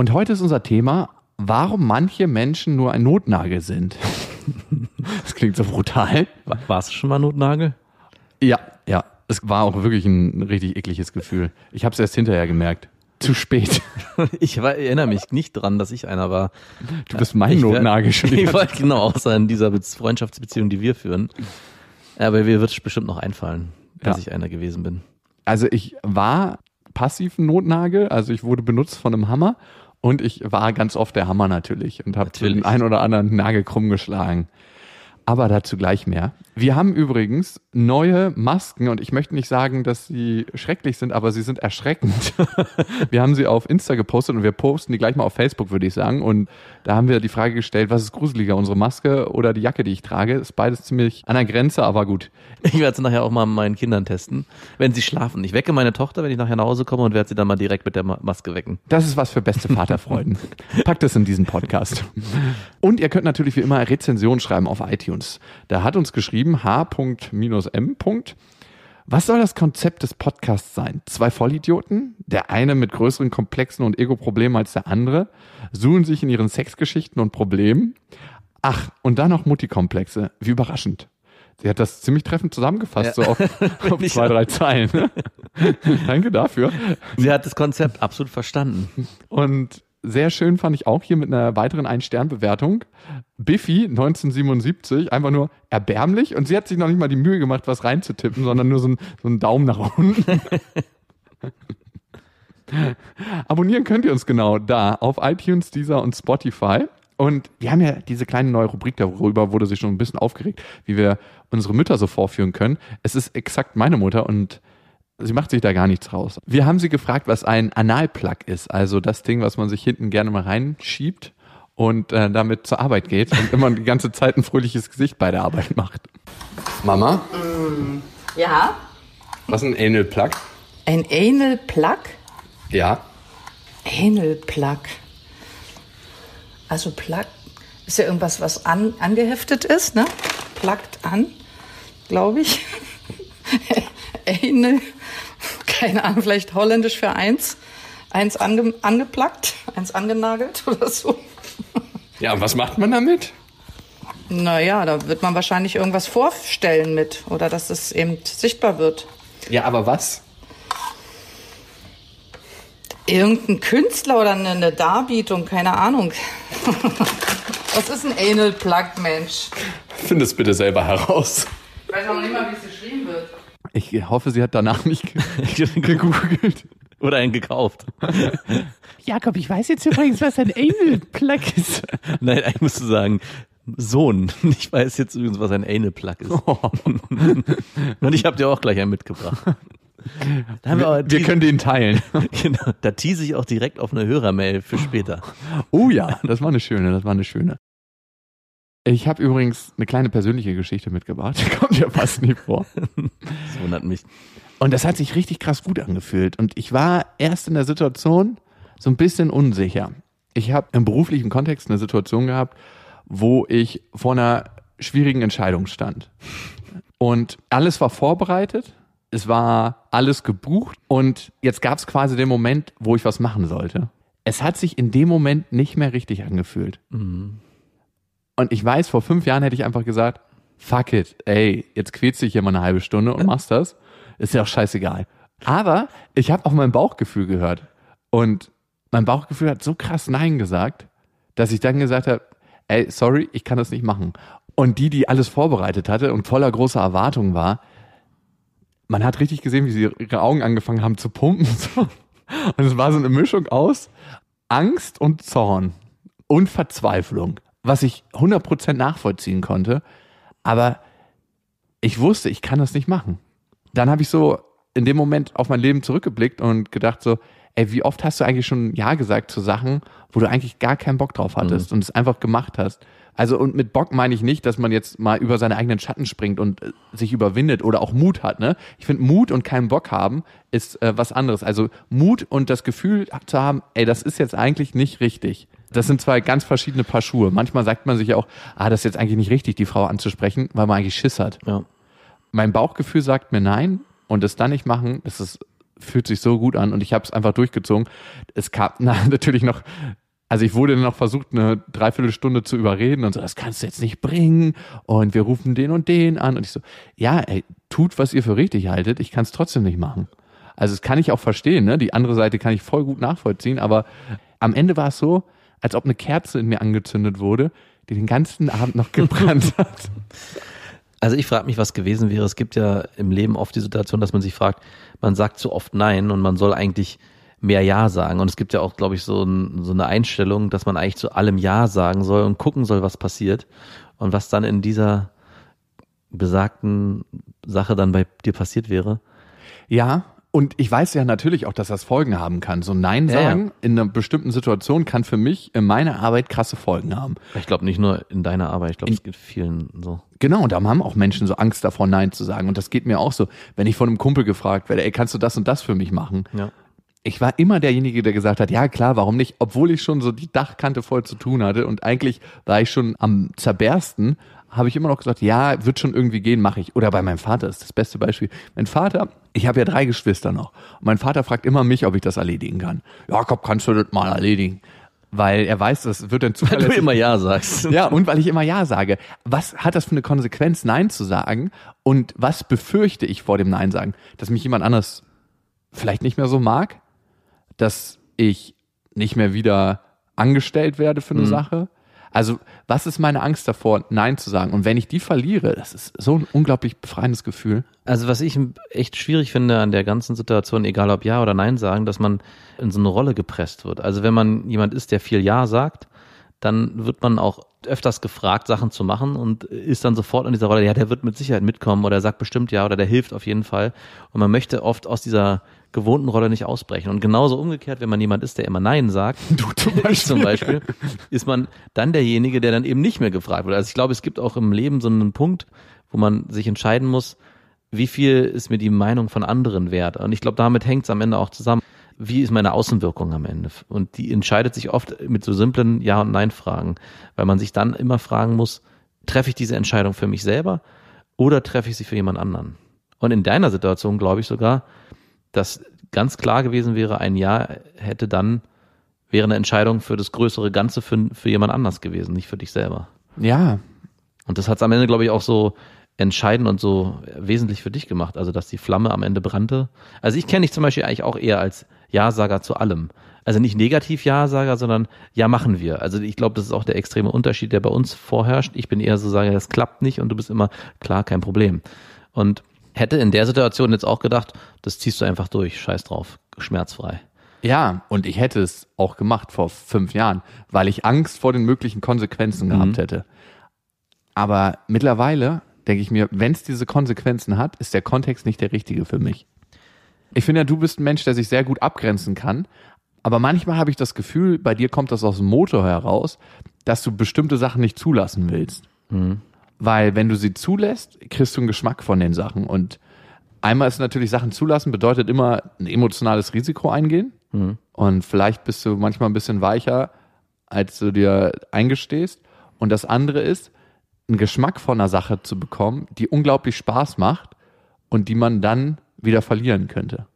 Und heute ist unser Thema, warum manche Menschen nur ein Notnagel sind. das klingt so brutal. War, warst du schon mal Notnagel? Ja, ja. Es war auch wirklich ein richtig ekliges Gefühl. Ich habe es erst hinterher gemerkt. Zu spät. Ich war, erinnere mich nicht dran, dass ich einer war. Du bist mein Ich Notnagel schon. Ich wollte genau außer in dieser Be- Freundschaftsbeziehung, die wir führen. Aber mir wird bestimmt noch einfallen, dass Ja. ich einer gewesen bin. Also ich war passiv ein Notnagel, also ich wurde benutzt von einem Hammer und ich war ganz oft der Hammer natürlich und habe den einen oder anderen Nagel krumm geschlagen. Aber dazu gleich mehr. Wir haben übrigens neue Masken und ich möchte nicht sagen, dass sie schrecklich sind, aber sie sind erschreckend. wir haben sie auf Insta gepostet und wir posten die gleich mal auf Facebook, würde ich sagen. Und da haben wir die Frage gestellt, was ist gruseliger, unsere Maske oder die Jacke, die ich trage? Ist beides ziemlich an der Grenze, aber gut. Ich werde es nachher auch mal meinen Kindern testen, wenn sie schlafen. Ich wecke meine Tochter, wenn ich nachher nach Hause komme und werde sie dann mal direkt mit der Ma- Maske wecken. Das ist was für beste Vaterfreuden. Packt es in diesen Podcast. Und ihr könnt natürlich wie immer Rezensionen schreiben auf iTunes. Da hat uns geschrieben h.-m. Was soll das Konzept des Podcasts sein? Zwei Vollidioten, der eine mit größeren Komplexen und Ego-Problemen als der andere, suchen sich in ihren Sexgeschichten und Problemen. Ach, und dann noch Muttikomplexe. Wie überraschend. Sie hat das ziemlich treffend zusammengefasst, so auf, auf zwei, drei Zeilen. Danke dafür. Sie hat das Konzept absolut verstanden. Und sehr schön fand ich auch hier mit einer weiteren Ein-Stern-Bewertung. Biffy 1977, einfach nur erbärmlich. Und sie hat sich noch nicht mal die Mühe gemacht, was reinzutippen, sondern nur so, ein, so einen Daumen nach unten. Abonnieren könnt ihr uns genau da auf iTunes, Deezer und Spotify. Und wir haben ja diese kleine neue Rubrik darüber, wurde sich schon ein bisschen aufgeregt, wie wir unsere Mütter so vorführen können. Es ist exakt meine Mutter und Sie macht sich da gar nichts raus. Wir haben sie gefragt, was ein Analplug ist, also das Ding, was man sich hinten gerne mal reinschiebt und äh, damit zur Arbeit geht und immer die ganze Zeit ein fröhliches Gesicht bei der Arbeit macht. Mama, Ja, was ist ein Anal Plug? ein Anal Plug. Ja. Anal Plug. Also Plug ist ja irgendwas, was an, angeheftet ist, ne? Plugged an, glaube ich. Anal, keine Ahnung, vielleicht holländisch für eins. Eins ange, angeplackt, eins angenagelt oder so. Ja, und was macht man damit? Naja, da wird man wahrscheinlich irgendwas vorstellen mit oder dass es eben sichtbar wird. Ja, aber was? Irgendein Künstler oder eine, Darbietung, keine Ahnung. Was ist ein Anal Plug, Mensch? Find es bitte selber heraus. Ich weiß auch nicht mal, wie es. Ich hoffe, sie hat danach nicht ge- gegoogelt. Oder einen gekauft. Jakob, ich weiß jetzt übrigens, was ein Anal Plug ist. Nein, eigentlich musst du sagen, Sohn. Ich weiß jetzt übrigens, was ein Anal Plug ist. Und ich habe dir auch gleich einen mitgebracht. Wir aber Wir können den teilen. genau, da tease ich auch direkt auf eine Hörermail für später. Oh ja, das war eine schöne, das war eine schöne. Ich habe übrigens eine kleine persönliche Geschichte mitgebracht. Kommt ja fast nie vor. Das wundert mich. Und das hat sich richtig krass gut angefühlt. Und ich war erst in der Situation so ein bisschen unsicher. Ich habe im beruflichen Kontext eine Situation gehabt, wo ich vor einer schwierigen Entscheidung stand. Und alles war vorbereitet. Es war alles gebucht. Und jetzt gab es quasi den Moment, wo ich was machen sollte. Es hat sich in dem Moment nicht mehr richtig angefühlt. Und ich weiß, vor fünf Jahren hätte ich einfach gesagt, fuck it, ey, jetzt quälst du dich hier mal eine halbe Stunde und machst das. Ist ja auch scheißegal. Aber ich habe auf mein Bauchgefühl gehört. Und mein Bauchgefühl hat so krass Nein gesagt, dass ich dann gesagt habe, ey, sorry, ich kann das nicht machen. Und die, die alles vorbereitet hatte und voller großer Erwartung war, man hat richtig gesehen, wie sie ihre Augen angefangen haben zu pumpen. Und es war so eine Mischung aus Angst und Zorn und Verzweiflung, was ich 100% nachvollziehen konnte. Aber ich wusste, ich kann das nicht machen. Dann habe ich so in dem Moment auf mein Leben zurückgeblickt und gedacht so, ey, wie oft hast du eigentlich schon Ja gesagt zu Sachen, wo du eigentlich gar keinen Bock drauf hattest und es einfach gemacht hast? Also und mit Bock meine ich nicht, dass man jetzt mal über seine eigenen Schatten springt und äh, sich überwindet oder auch Mut hat. Ne? Ich finde, Mut und keinen Bock haben ist äh, was anderes. Also Mut und das Gefühl zu haben, ey, das ist jetzt eigentlich nicht richtig. Das sind zwei ganz verschiedene Paar Schuhe. Manchmal sagt man sich ja auch, ah, das ist jetzt eigentlich nicht richtig, die Frau anzusprechen, weil man eigentlich Schiss hat. Ja. Mein Bauchgefühl sagt mir nein und es dann nicht machen, das ist, fühlt sich so gut an und ich habe es einfach durchgezogen. Es gab na, natürlich noch also ich wurde noch versucht, eine Dreiviertelstunde zu überreden und so, das kannst du jetzt nicht bringen und wir rufen den und den an und ich so, ja, ey, tut, was ihr für richtig haltet, ich kann es trotzdem nicht machen. Also das kann ich auch verstehen, ne? Die andere Seite kann ich voll gut nachvollziehen, aber am Ende war es so, als ob eine Kerze in mir angezündet wurde, die den ganzen Abend noch gebrannt hat. Also ich frage mich, was gewesen wäre. Es gibt ja im Leben oft die Situation, dass man sich fragt, man sagt zu oft Nein und man soll eigentlich mehr Ja sagen. Und es gibt ja auch, glaube ich, so, ein, so eine Einstellung, dass man eigentlich zu allem Ja sagen soll und gucken soll, was passiert. Und was dann in dieser besagten Sache dann bei dir passiert wäre. Ja, und ich weiß ja natürlich auch, dass das Folgen haben kann. So Nein sagen Ja, ja. in einer bestimmten Situation kann für mich in meiner Arbeit krasse Folgen haben. Ich glaube nicht nur in deiner Arbeit, ich glaube, es geht vielen so. Genau, und da haben auch Menschen so Angst davor, Nein zu sagen. Und das geht mir auch so, wenn ich von einem Kumpel gefragt werde, ey, kannst du das und das für mich machen? Ja. Ich war immer derjenige, der gesagt hat, ja klar, warum nicht? Obwohl ich schon so die Dachkante voll zu tun hatte und eigentlich war ich schon am zerbersten, habe ich immer noch gesagt, ja, wird schon irgendwie gehen, mache ich. Oder bei meinem Vater ist das beste Beispiel. Mein Vater, ich habe ja drei Geschwister noch. Mein Vater fragt immer mich, ob ich das erledigen kann. Ja, komm, kannst du das mal erledigen? Weil er weiß, das wird dann Weil du zuverlässig. immer Ja sagst. Ja, und weil ich immer Ja sage. Was hat das für eine Konsequenz, Nein zu sagen? Und was befürchte ich vor dem Nein sagen? Dass mich jemand anders vielleicht nicht mehr so mag? Dass ich nicht mehr wieder angestellt werde für eine Sache? Also, was ist meine Angst davor, Nein zu sagen? Und wenn ich die verliere, das ist so ein unglaublich befreiendes Gefühl. Also was ich echt schwierig finde an der ganzen Situation, egal ob Ja oder Nein sagen, dass man in so eine Rolle gepresst wird. Also wenn man jemand ist, der viel Ja sagt, dann wird man auch öfters gefragt, Sachen zu machen und ist dann sofort in dieser Rolle, ja, der wird mit Sicherheit mitkommen oder er sagt bestimmt ja oder der hilft auf jeden Fall. Und man möchte oft aus dieser gewohnten Rolle nicht ausbrechen. Und genauso umgekehrt, wenn man jemand ist, der immer Nein sagt, Du zum ich zum Beispiel, ist man dann derjenige, der dann eben nicht mehr gefragt wird. Also ich glaube, es gibt auch im Leben so einen Punkt, wo man sich entscheiden muss, wie viel ist mir die Meinung von anderen wert? Und ich glaube, damit hängt es am Ende auch zusammen. Wie ist meine Außenwirkung am Ende? Und die entscheidet sich oft mit so simplen Ja- und Nein-Fragen, weil man sich dann immer fragen muss, treffe ich diese Entscheidung für mich selber oder treffe ich sie für jemand anderen? Und in deiner Situation glaube ich sogar, dass ganz klar gewesen wäre, ein Ja hätte dann, wäre eine Entscheidung für das größere Ganze für, für jemand anders gewesen, nicht für dich selber. Ja, Und das hat es am Ende, glaube ich, auch so entscheidend und so wesentlich für dich gemacht. Also, dass die Flamme am Ende brannte. Also, ich kenne dich zum Beispiel eigentlich auch eher als Ja-Sager zu allem. Also nicht negativ Ja-Sager, sondern Ja machen wir. Also ich glaube, das ist auch der extreme Unterschied, der bei uns vorherrscht. Ich bin eher so sage, das klappt nicht und du bist immer klar, kein Problem. Und hätte in der Situation jetzt auch gedacht, das ziehst du einfach durch, scheiß drauf, schmerzfrei. Ja, und ich hätte es auch gemacht vor fünf Jahren, weil ich Angst vor den möglichen Konsequenzen gehabt hätte. Aber mittlerweile denke ich mir, wenn es diese Konsequenzen hat, ist der Kontext nicht der richtige für mich. Ich finde ja, du bist ein Mensch, der sich sehr gut abgrenzen kann. Aber manchmal habe ich das Gefühl, bei dir kommt das aus dem Motor heraus, dass du bestimmte Sachen nicht zulassen willst. Weil wenn du sie zulässt, kriegst du einen Geschmack von den Sachen. Und einmal ist natürlich Sachen zulassen, bedeutet immer ein emotionales Risiko eingehen. Und vielleicht bist du manchmal ein bisschen weicher, als du dir eingestehst. Und das andere ist, einen Geschmack von einer Sache zu bekommen, die unglaublich Spaß macht und die man dann wieder verlieren könnte.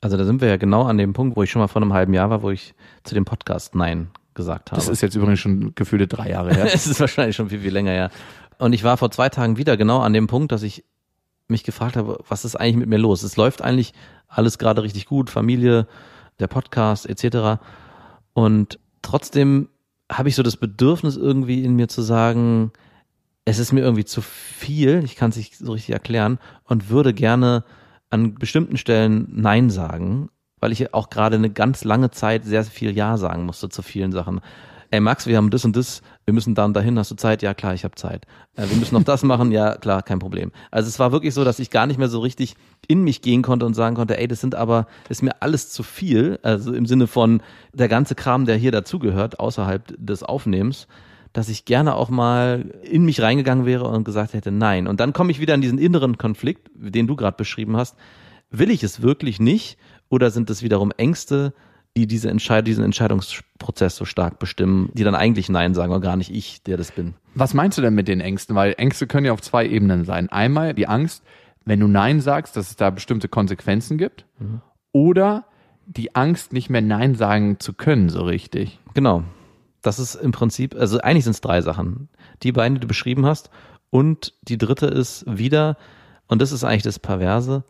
Also da sind wir ja genau an dem Punkt, wo ich schon mal vor einem halben Jahr war, wo ich zu dem Podcast Nein gesagt habe. Das ist jetzt übrigens schon gefühlte drei Jahre her. es ist wahrscheinlich schon viel, viel länger, ja. Und ich war vor zwei Tagen wieder genau an dem Punkt, dass ich mich gefragt habe, was ist eigentlich mit mir los? Es läuft eigentlich alles gerade richtig gut, Familie, der Podcast etc. Und trotzdem habe ich so das Bedürfnis irgendwie in mir zu sagen, es ist mir irgendwie zu viel, ich kann es nicht so richtig erklären und würde gerne an bestimmten Stellen Nein sagen, weil ich auch gerade eine ganz lange Zeit sehr viel Ja sagen musste zu vielen Sachen. ey Max, wir haben das und das, wir müssen da und dahin, hast du Zeit? Ja klar, ich habe Zeit. Äh, wir müssen noch das machen, ja klar, kein Problem. Also es war wirklich so, dass ich gar nicht mehr so richtig in mich gehen konnte und sagen konnte, ey, das sind aber, ist mir alles zu viel, also im Sinne von der ganze Kram, der hier dazugehört, außerhalb des Aufnehmens, dass ich gerne auch mal in mich reingegangen wäre und gesagt hätte, nein. Und dann komme ich wieder in diesen inneren Konflikt, den du gerade beschrieben hast. Will ich es wirklich nicht oder sind es wiederum Ängste, die diese Entscheid diesen Entscheidungsprozess so stark bestimmen, die dann eigentlich Nein sagen und gar nicht ich, der das bin. Was meinst du denn mit den Ängsten? Weil Ängste können ja auf zwei Ebenen sein. Einmal die Angst, wenn du Nein sagst, dass es da bestimmte Konsequenzen gibt. Mhm. Oder die Angst, nicht mehr Nein sagen zu können, so richtig. Genau. Das ist im Prinzip, also eigentlich sind es drei Sachen. Die beiden, die du beschrieben hast. Und die dritte ist wieder, und das ist eigentlich das Perverse,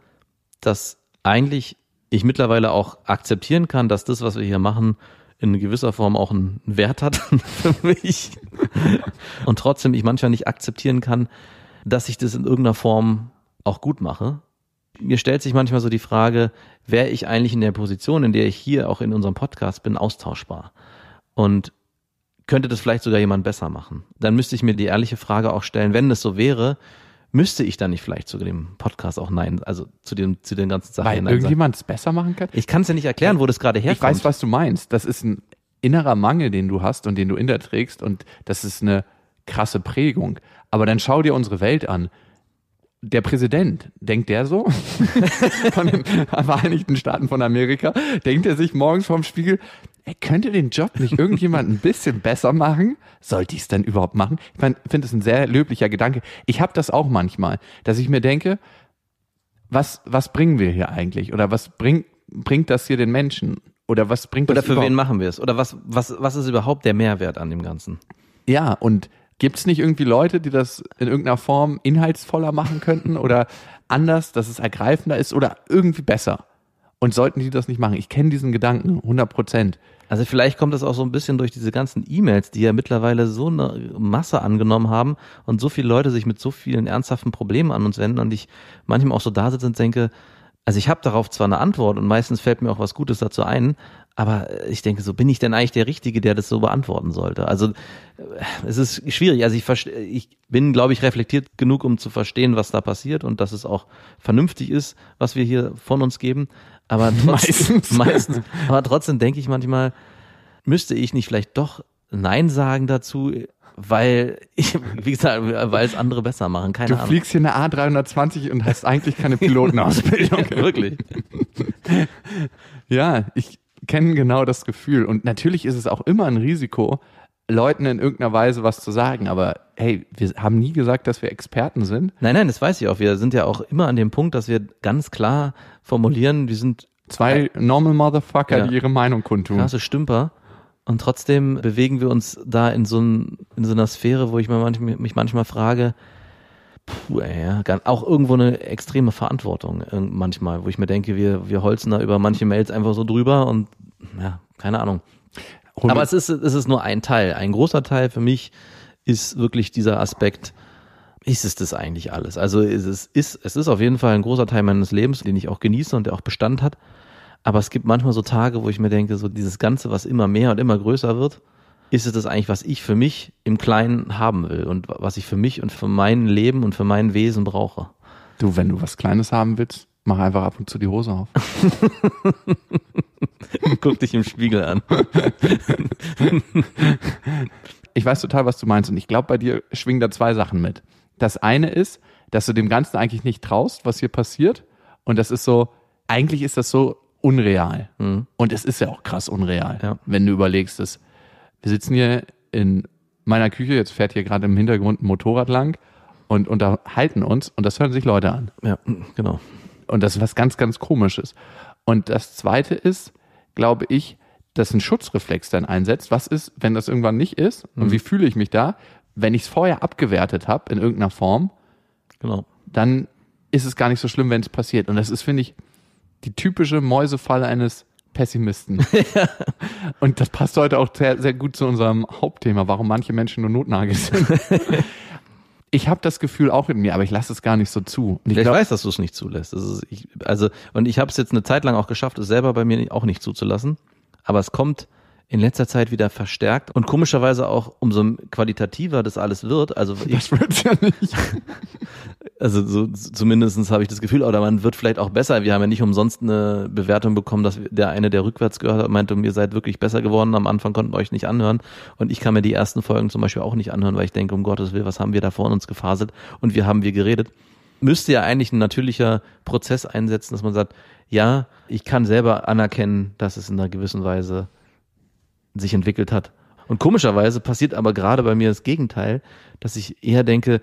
dass eigentlich ich mittlerweile auch akzeptieren kann, dass das, was wir hier machen, in gewisser Form auch einen Wert hat für mich. Und trotzdem ich manchmal nicht akzeptieren kann, dass ich das in irgendeiner Form auch gut mache. Mir stellt sich manchmal so die Frage, wäre ich eigentlich in der Position, in der ich hier auch in unserem Podcast bin, austauschbar? Und könnte das vielleicht sogar jemand besser machen? Dann müsste ich mir die ehrliche Frage auch stellen, wenn das so wäre, müsste ich dann nicht vielleicht zu dem Podcast auch nein, also zu dem zu den ganzen Sachen Weil nein irgendjemand es besser machen kann? Ich kann es ja nicht erklären, wo das gerade herkommt. Ich weiß, was du meinst. Das ist ein innerer Mangel, den du hast und den du in dir trägst und das ist eine krasse Prägung. Aber dann schau dir unsere Welt an. Der Präsident, denkt der so? von den Vereinigten Staaten von Amerika, denkt er sich morgens vorm Spiegel, er könnte den Job nicht irgendjemand ein bisschen besser machen? Sollte ich es denn überhaupt machen? Ich finde es ein sehr löblicher Gedanke. Ich habe das auch manchmal, dass ich mir denke, was, was bringen wir hier eigentlich? Oder was bringt, bringt das hier den Menschen? Oder was bringt Oder das für überhaupt? wen machen wir es? Oder was, was, was ist überhaupt der Mehrwert an dem Ganzen? Ja, und gibt es nicht irgendwie Leute, die das in irgendeiner Form inhaltsvoller machen könnten oder anders, dass es ergreifender ist oder irgendwie besser? Und sollten die das nicht machen? Ich kenne diesen Gedanken, 100 Prozent. Also vielleicht kommt das auch so ein bisschen durch diese ganzen E-Mails, die ja mittlerweile so eine Masse angenommen haben und so viele Leute sich mit so vielen ernsthaften Problemen an uns wenden und ich manchmal auch so da sitze und denke, also ich habe darauf zwar eine Antwort und meistens fällt mir auch was Gutes dazu ein, aber ich denke, so bin ich denn eigentlich der Richtige, der das so beantworten sollte? Also es ist schwierig. Also ich, ich bin, glaube ich, reflektiert genug, um zu verstehen, was da passiert und dass es auch vernünftig ist, was wir hier von uns geben. Aber trotzdem, meistens. meistens aber trotzdem denke ich manchmal, müsste ich nicht vielleicht doch Nein sagen dazu, weil ich, wie gesagt, weil es andere besser machen. Keine du Ahnung. fliegst hier eine A320 und hast eigentlich keine Pilotenausbildung. Wirklich. ja, ich kenne genau das Gefühl. Und natürlich ist es auch immer ein Risiko, Leuten in irgendeiner Weise was zu sagen. Aber hey, wir haben nie gesagt, dass wir Experten sind. Nein, nein, das weiß ich auch. Wir sind ja auch immer an dem Punkt, dass wir ganz klar formulieren, wir sind Zwei normal Motherfucker, Ja. die ihre Meinung kundtun. krasse Stümper. Und trotzdem bewegen wir uns da in so, ein, in so einer Sphäre, wo ich mir manchmal, mich manchmal frage, puh, ey, ja, auch irgendwo eine extreme Verantwortung irgend- manchmal, wo ich mir denke, wir, wir holzen da über manche Mails einfach so drüber und ja, keine Ahnung. Aber es ist, es ist nur ein Teil. Ein großer Teil für mich ist wirklich dieser Aspekt, ist es das eigentlich alles? Also es ist, ist, es ist auf jeden Fall ein großer Teil meines Lebens, den ich auch genieße und der auch Bestand hat. Aber es gibt manchmal so Tage, wo ich mir denke, so dieses Ganze, was immer mehr und immer größer wird, ist es das eigentlich, was ich für mich im Kleinen haben will und was ich für mich und für mein Leben und für mein Wesen brauche. Du, wenn du was Kleines haben willst, mach einfach ab und zu die Hose auf. Guck dich im Spiegel an. Ich weiß total, was du meinst. Und ich glaube, bei dir schwingen da zwei Sachen mit. Das eine ist, dass du dem Ganzen eigentlich nicht traust, was hier passiert. Und das ist so, eigentlich ist das so unreal. Und es ist ja auch krass unreal, Ja. wenn du überlegst, dass wir sitzen hier in meiner Küche, jetzt fährt hier gerade im Hintergrund ein Motorrad lang und unterhalten uns und das hören sich Leute an. Ja, genau. Und das ist was ganz, ganz komisches. Und das zweite ist, glaube ich, dass ein Schutzreflex dann einsetzt. Was ist, wenn das irgendwann nicht ist? Und wie fühle ich mich da? Wenn ich es vorher abgewertet habe in irgendeiner Form, Genau. dann ist es gar nicht so schlimm, wenn es passiert. Und das ist, finde ich, die typische Mäusefalle eines Pessimisten. Und das passt heute auch sehr, sehr gut zu unserem Hauptthema, warum manche Menschen nur Notnagel sind. ich habe das Gefühl auch in mir, aber ich lasse es gar nicht so zu. Und ich Ich glaub- weiß, dass du es nicht zulässt. Ist, ich, also, und ich habe es jetzt eine Zeit lang auch geschafft, es selber bei mir auch nicht zuzulassen. Aber es kommt in letzter Zeit wieder verstärkt und komischerweise auch umso qualitativer das alles wird. Also Das wird's ja nicht. also so, zumindestens habe ich das Gefühl, oder man wird vielleicht auch besser. Wir haben ja nicht umsonst eine Bewertung bekommen, dass der eine, der rückwärts gehört hat, meinte, ihr seid wirklich besser geworden. Am Anfang konnten wir euch nicht anhören. Und ich kann mir die ersten Folgen zum Beispiel auch nicht anhören, weil ich denke, um Gottes Willen, was haben wir da vor uns gefaselt? Und wir haben wir geredet. Müsste ja eigentlich ein natürlicher Prozess einsetzen, dass man sagt, ja, ich kann selber anerkennen, dass es in einer gewissen Weise sich entwickelt hat. Und komischerweise passiert aber gerade bei mir das Gegenteil, dass ich eher denke,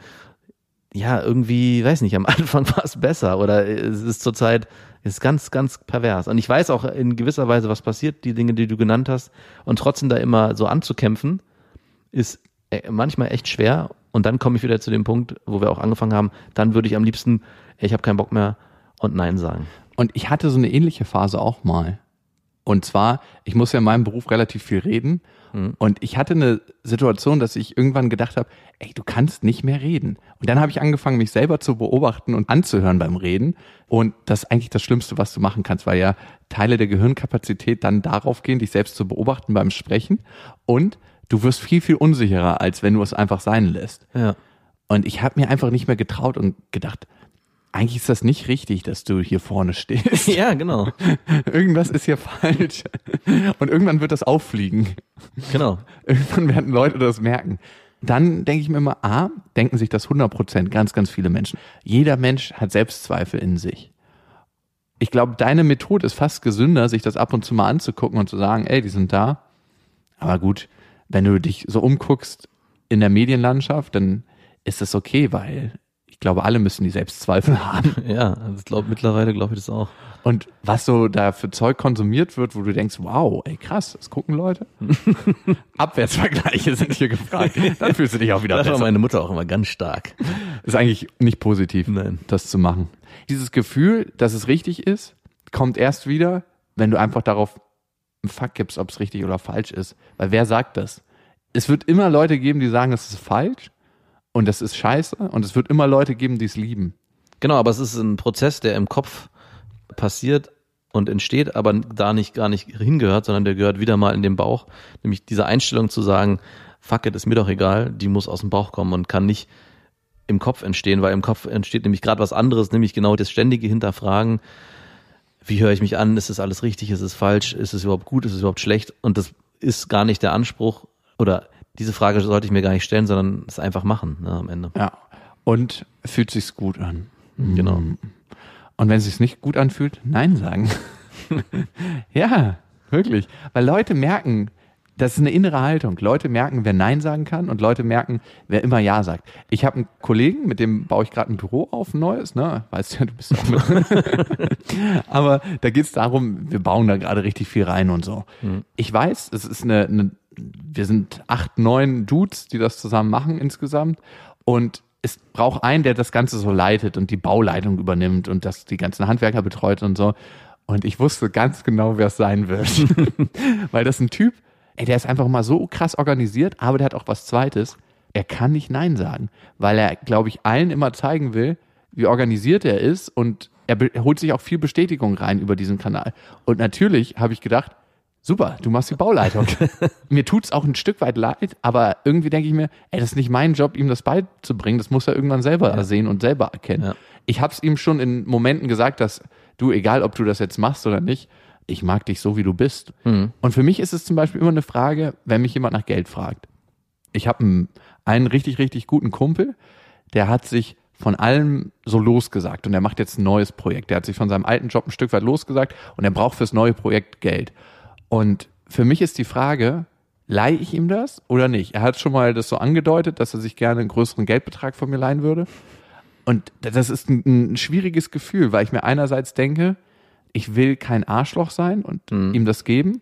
ja, irgendwie, weiß nicht, am Anfang war es besser oder es ist zurzeit, ist ganz, ganz pervers. Und ich weiß auch in gewisser Weise, was passiert, die Dinge, die du genannt hast. Und trotzdem da immer so anzukämpfen, ist äh, manchmal echt schwer. Und dann komme ich wieder zu dem Punkt, wo wir auch angefangen haben, dann würde ich am liebsten, ich habe keinen Bock mehr und Nein sagen. Und ich hatte so eine ähnliche Phase auch mal. Und zwar, ich muss ja in meinem Beruf relativ viel reden. Und ich hatte eine Situation, dass ich irgendwann gedacht habe, ey, du kannst nicht mehr reden. Und dann habe ich angefangen, mich selber zu beobachten und anzuhören beim Reden. Und das ist eigentlich das Schlimmste, was du machen kannst, weil ja Teile der Gehirnkapazität dann darauf gehen, dich selbst zu beobachten beim Sprechen. Und du wirst viel, viel unsicherer, als wenn du es einfach sein lässt. Ja. Und ich habe mir einfach nicht mehr getraut und gedacht, eigentlich ist das nicht richtig, dass du hier vorne stehst. Ja, genau. Irgendwas ist hier falsch. Und irgendwann wird das auffliegen. Genau. Irgendwann werden Leute das merken. Dann denke ich mir immer, A, denken sich das 100 Prozent, ganz, ganz viele Menschen. Jeder Mensch hat Selbstzweifel in sich. Ich glaube, deine Methode ist fast gesünder, sich das ab und zu mal anzugucken und zu sagen, ey, die sind da. Aber gut, wenn du dich so umguckst in der Medienlandschaft, dann ist das okay, weil ich glaube, alle müssen die Selbstzweifel haben. Ja, das glaub, mittlerweile glaube ich das auch. Und was so da für Zeug konsumiert wird, wo du denkst, wow, ey krass, das gucken Leute. Abwärtsvergleiche sind hier gefragt. Dann fühlst du dich auch wieder Das war besser. meine Mutter auch immer ganz stark. Ist eigentlich nicht positiv, Nein. das zu machen. Dieses Gefühl, dass es richtig ist, kommt erst wieder, wenn du einfach darauf einen Fuck gibst, ob es richtig oder falsch ist. Weil wer sagt das? Es wird immer Leute geben, die sagen, das ist falsch und das ist scheiße und es wird immer Leute geben, die es lieben. Genau, aber es ist ein Prozess, der im Kopf passiert und entsteht, aber da nicht gar nicht hingehört, sondern der gehört wieder mal in den Bauch. Nämlich diese Einstellung zu sagen, fuck it, ist mir doch egal, die muss aus dem Bauch kommen und kann nicht im Kopf entstehen, weil im Kopf entsteht nämlich gerade was anderes, nämlich genau das ständige Hinterfragen. Wie höre ich mich an? Ist es alles richtig? Ist es falsch? Ist es überhaupt gut? Ist es überhaupt schlecht? Und das ist gar nicht der Anspruch oder diese Frage sollte ich mir gar nicht stellen, sondern es einfach machen ne, am Ende. Ja. Und fühlt sich's gut an. Genau. Und wenn es sich nicht gut anfühlt, Nein sagen. ja, wirklich. Weil Leute merken, das ist eine innere Haltung. Leute merken, wer Nein sagen kann und Leute merken, wer immer Ja sagt. Ich habe einen Kollegen, mit dem baue ich gerade ein Büro auf, ein neues, ne? Weißt ja, du bist auch mit. Aber da geht es darum, wir bauen da gerade richtig viel rein und so. Ich weiß, es ist eine, eine, wir sind acht, neun Dudes, die das zusammen machen insgesamt. Und es braucht einen, der das Ganze so leitet und die Bauleitung übernimmt und das die ganzen Handwerker betreut und so. Und ich wusste ganz genau, wer es sein wird. Weil das ein Typ, ey, der ist einfach mal so krass organisiert, aber der hat auch was Zweites. Er kann nicht Nein sagen, weil er, glaube ich, allen immer zeigen will, wie organisiert er ist und er be- holt sich auch viel Bestätigung rein über diesen Kanal. Und natürlich habe ich gedacht, super, du machst die Bauleitung. mir tut's auch ein Stück weit leid, aber irgendwie denke ich mir, ey, das ist nicht mein Job, ihm das beizubringen. Das muss er irgendwann selber sehen und selber erkennen. Ja. Ich habe es ihm schon in Momenten gesagt, dass du, egal ob du das jetzt machst oder nicht, ich mag dich so, wie du bist. Und für mich ist es zum Beispiel immer eine Frage, wenn mich jemand nach Geld fragt. Ich habe einen, einen richtig, richtig guten Kumpel, der hat sich von allem so losgesagt und er macht jetzt ein neues Projekt. Der hat sich von seinem alten Job ein Stück weit losgesagt und er braucht fürs neue Projekt Geld. Und für mich ist die Frage, leihe ich ihm das oder nicht? Er hat schon mal das so angedeutet, dass er sich gerne einen größeren Geldbetrag von mir leihen würde. Und das ist ein, ein schwieriges Gefühl, weil ich mir einerseits denke, ich will kein Arschloch sein und ihm das geben.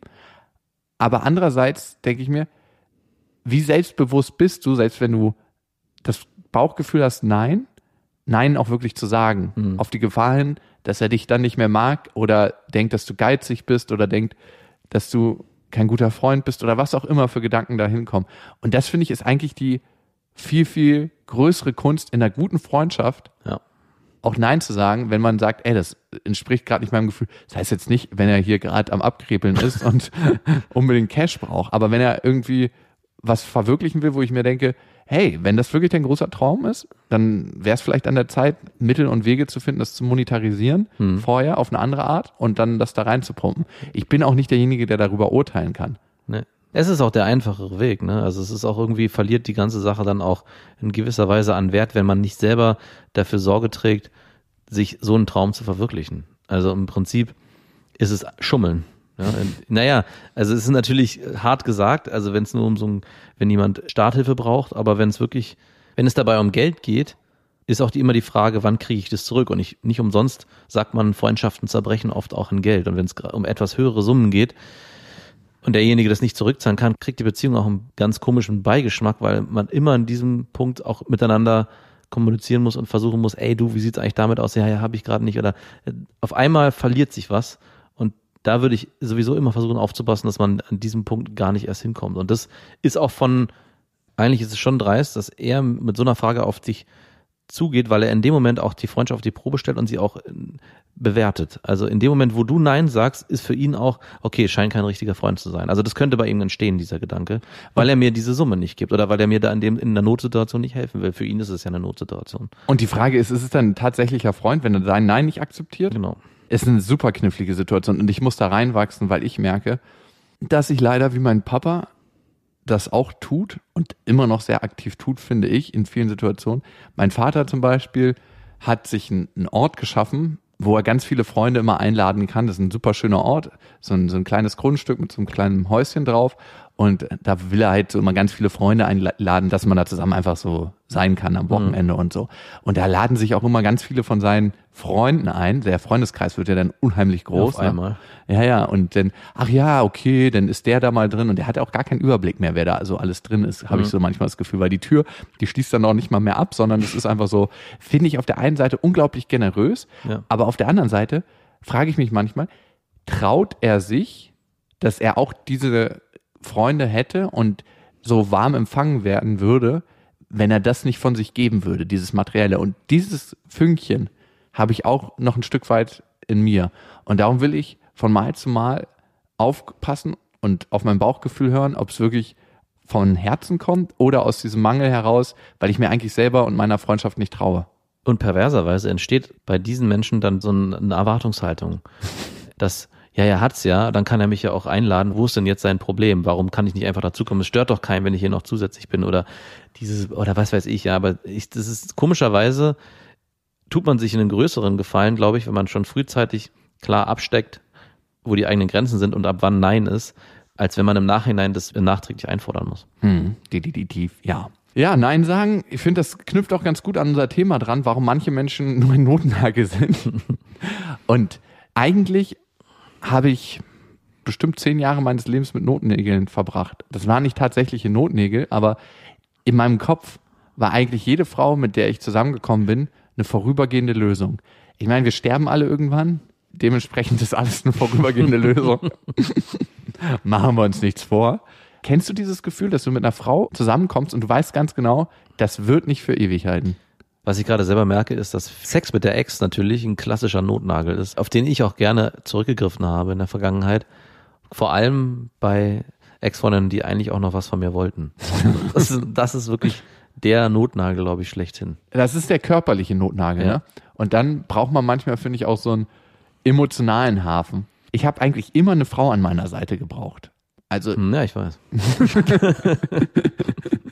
Aber andererseits denke ich mir, wie selbstbewusst bist du, selbst wenn du das Bauchgefühl hast, nein, nein auch wirklich zu sagen. Auf die Gefahr hin, dass er dich dann nicht mehr mag oder denkt, dass du geizig bist oder denkt, dass du kein guter Freund bist oder was auch immer für Gedanken da hinkommen. Und das finde ich ist eigentlich die viel, viel größere Kunst in einer guten Freundschaft, Ja. Auch Nein zu sagen, wenn man sagt, ey, das entspricht gerade nicht meinem Gefühl. Das heißt jetzt nicht, wenn er hier gerade am Abkrepeln ist und unbedingt Cash braucht, aber wenn er irgendwie was verwirklichen will, wo ich mir denke, hey, wenn das wirklich dein großer Traum ist, dann wäre es vielleicht an der Zeit, Mittel und Wege zu finden, das zu monetarisieren vorher auf eine andere Art und dann das da reinzupumpen. Ich bin auch nicht derjenige, der darüber urteilen kann. Ne. Es ist auch der einfachere Weg, ne? Also es ist auch irgendwie, verliert die ganze Sache dann auch in gewisser Weise an Wert, wenn man nicht selber dafür Sorge trägt, sich so einen Traum zu verwirklichen. Also im Prinzip ist es Schummeln. Ja, und, naja, also es ist natürlich hart gesagt, also wenn es nur um so ein, wenn jemand Starthilfe braucht, aber wenn es wirklich, wenn es dabei um Geld geht, ist auch die, immer die Frage, wann kriege ich das zurück? Und ich, nicht umsonst sagt man, Freundschaften zerbrechen oft auch in Geld. Und wenn es um etwas höhere Summen geht und derjenige das nicht zurückzahlen kann, kriegt die Beziehung auch einen ganz komischen Beigeschmack, weil man immer in diesem Punkt auch miteinander kommunizieren muss und versuchen muss, ey du, wie sieht's eigentlich damit aus? Ja, ja, habe ich gerade nicht. Oder äh, auf einmal verliert sich was und da würde ich sowieso immer versuchen aufzupassen, dass man an diesem Punkt gar nicht erst hinkommt. Und das ist auch von, eigentlich ist es schon dreist, dass er mit so einer Frage auf dich zugeht, weil er in dem Moment auch die Freundschaft auf die Probe stellt und sie auch äh, bewertet. Also in dem Moment, wo du Nein sagst, ist für ihn auch, okay, scheint kein richtiger Freund zu sein. Also das könnte bei ihm entstehen, dieser Gedanke, weil er mir diese Summe nicht gibt oder weil er mir da in dem in der Notsituation nicht helfen will. Für ihn ist es ja eine Notsituation. Und die Frage ist, ist es dann ein tatsächlicher Freund, wenn er dein Nein nicht akzeptiert? Genau. ist eine super knifflige Situation und ich muss da reinwachsen, weil ich merke, dass ich leider wie mein Papa das auch tut und immer noch sehr aktiv tut, finde ich, in vielen Situationen. Mein Vater zum Beispiel hat sich einen Ort geschaffen, wo er ganz viele Freunde immer einladen kann. Das ist ein super schöner Ort, so ein, so ein kleines Grundstück mit so einem kleinen Häuschen drauf. Und da will er halt so immer ganz viele Freunde einladen, dass man da zusammen einfach so sein kann am Wochenende und so. Und da laden sich auch immer ganz viele von seinen Freunden ein. Der Freundeskreis wird ja dann unheimlich groß. auf einmal. Ne? Ja, ja. Und dann, ach ja, okay, dann ist der da mal drin und der hat auch gar keinen Überblick mehr, wer da so alles drin ist, habe ich so manchmal das Gefühl, weil die Tür, die schließt dann auch nicht mal mehr ab, sondern es ist einfach so, finde ich auf der einen Seite unglaublich generös, Ja. aber auf der anderen Seite frage ich mich manchmal, traut er sich, dass er auch diese Freunde hätte und so warm empfangen werden würde, wenn er das nicht von sich geben würde, dieses Materielle. Und dieses Fünkchen habe ich auch noch ein Stück weit in mir. Und darum will ich von Mal zu Mal aufpassen und auf mein Bauchgefühl hören, ob es wirklich von Herzen kommt oder aus diesem Mangel heraus, weil ich mir eigentlich selber und meiner Freundschaft nicht traue. Und perverserweise entsteht bei diesen Menschen dann so eine Erwartungshaltung, dass ja, er hat's ja, dann kann er mich ja auch einladen. Wo ist denn jetzt sein Problem? Warum kann ich nicht einfach dazukommen? Es stört doch keinen, wenn ich hier noch zusätzlich bin oder dieses oder was weiß ich. Ja, aber ich, das ist komischerweise tut man sich einen größeren Gefallen, glaube ich, wenn man schon frühzeitig klar absteckt, wo die eigenen Grenzen sind und ab wann Nein ist, als wenn man im Nachhinein das nachträglich einfordern muss. Hm, definitiv, ja. Ja, Nein sagen, ich finde, das knüpft auch ganz gut an unser Thema dran, warum manche Menschen nur ein Notnagel sind. Und eigentlich habe ich bestimmt zehn Jahre meines Lebens mit Notnägeln verbracht. Das waren nicht tatsächliche Notnägel, aber in meinem Kopf war eigentlich jede Frau, mit der ich zusammengekommen bin, eine vorübergehende Lösung. Ich meine, wir sterben alle irgendwann. Dementsprechend ist alles eine vorübergehende Lösung. Machen wir uns nichts vor. Kennst du dieses Gefühl, dass du mit einer Frau zusammenkommst und du weißt ganz genau, das wird nicht für ewig halten? Was ich gerade selber merke, ist, dass Sex mit der Ex natürlich ein klassischer Notnagel ist, auf den ich auch gerne zurückgegriffen habe in der Vergangenheit. Vor allem bei Ex-Freundinnen, die eigentlich auch noch was von mir wollten. Das ist, das ist wirklich der Notnagel, glaube ich, schlechthin. Das ist der körperliche Notnagel. Ja. Ne? Und dann braucht man manchmal, finde ich, auch so einen emotionalen Hafen. Ich habe eigentlich immer eine Frau an meiner Seite gebraucht. Also Hm, Ja, ich weiß.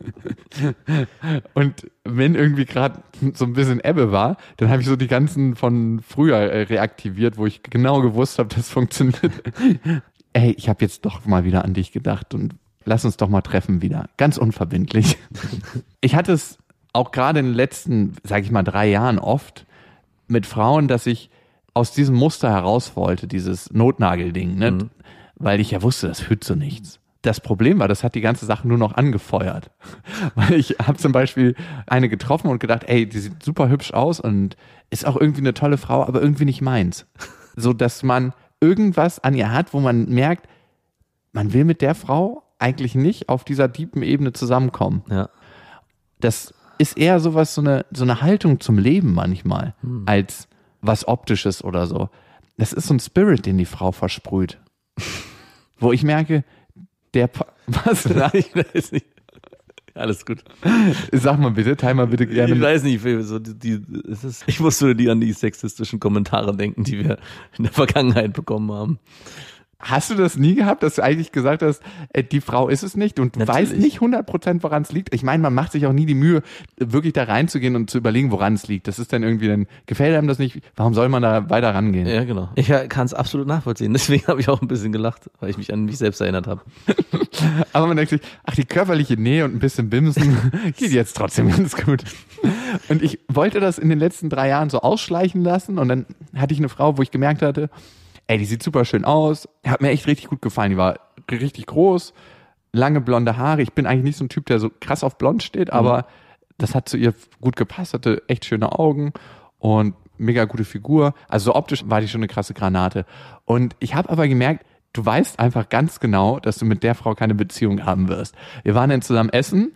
Und wenn irgendwie gerade so ein bisschen Ebbe war, dann habe ich so die ganzen von früher äh, reaktiviert, wo ich genau gewusst habe, das funktioniert. Ey, ich habe jetzt doch mal wieder an dich gedacht und lass uns doch mal treffen wieder. Ganz unverbindlich. Ich hatte es auch gerade in den letzten, sage ich mal, drei Jahren oft mit Frauen, dass ich aus diesem Muster heraus wollte, dieses Notnagelding, ne? weil ich ja wusste, das führt zu nichts. Das Problem war, das hat die ganze Sache nur noch angefeuert. Weil ich habe zum Beispiel eine getroffen und gedacht, ey, die sieht super hübsch aus und ist auch irgendwie eine tolle Frau, aber irgendwie nicht meins. So dass man irgendwas an ihr hat, wo man merkt, man will mit der Frau eigentlich nicht auf dieser tiefen Ebene zusammenkommen. Ja. Das ist eher sowas, so eine, so eine Haltung zum Leben manchmal, als was Optisches oder so. Das ist so ein Spirit, den die Frau versprüht. Wo ich merke, der, Pa- was, ich weiß nicht. Alles gut. sag mal bitte, teil mal bitte Ich gerne. weiß nicht, so die, die, es ist, ich muss nur die an die sexistischen Kommentare denken, die wir in der Vergangenheit bekommen haben. Hast du das nie gehabt, dass du eigentlich gesagt hast, äh, die Frau ist es nicht und du Natürlich. weißt nicht 100% woran es liegt? Ich meine, man macht sich auch nie die Mühe, wirklich da reinzugehen und zu überlegen, woran es liegt. Das ist dann irgendwie, dann gefällt einem das nicht. Warum soll man da weiter rangehen? Ja, genau. Ich kann es absolut nachvollziehen. Deswegen habe ich auch ein bisschen gelacht, weil ich mich an mich selbst erinnert habe. Aber man denkt sich, ach, die körperliche Nähe und ein bisschen Bimsen geht jetzt trotzdem ganz gut. Und ich wollte das in den letzten drei Jahren so ausschleichen lassen und dann hatte ich eine Frau, wo ich gemerkt hatte, ey, die sieht super schön aus, hat mir echt richtig gut gefallen, die war richtig groß, lange blonde Haare. Ich bin eigentlich nicht so ein Typ, der so krass auf blond steht, aber das hat zu ihr gut gepasst, hatte echt schöne Augen und mega gute Figur. Also so optisch war die schon eine krasse Granate. Und ich habe aber gemerkt, du weißt einfach ganz genau, dass du mit der Frau keine Beziehung haben wirst. Wir waren dann zusammen essen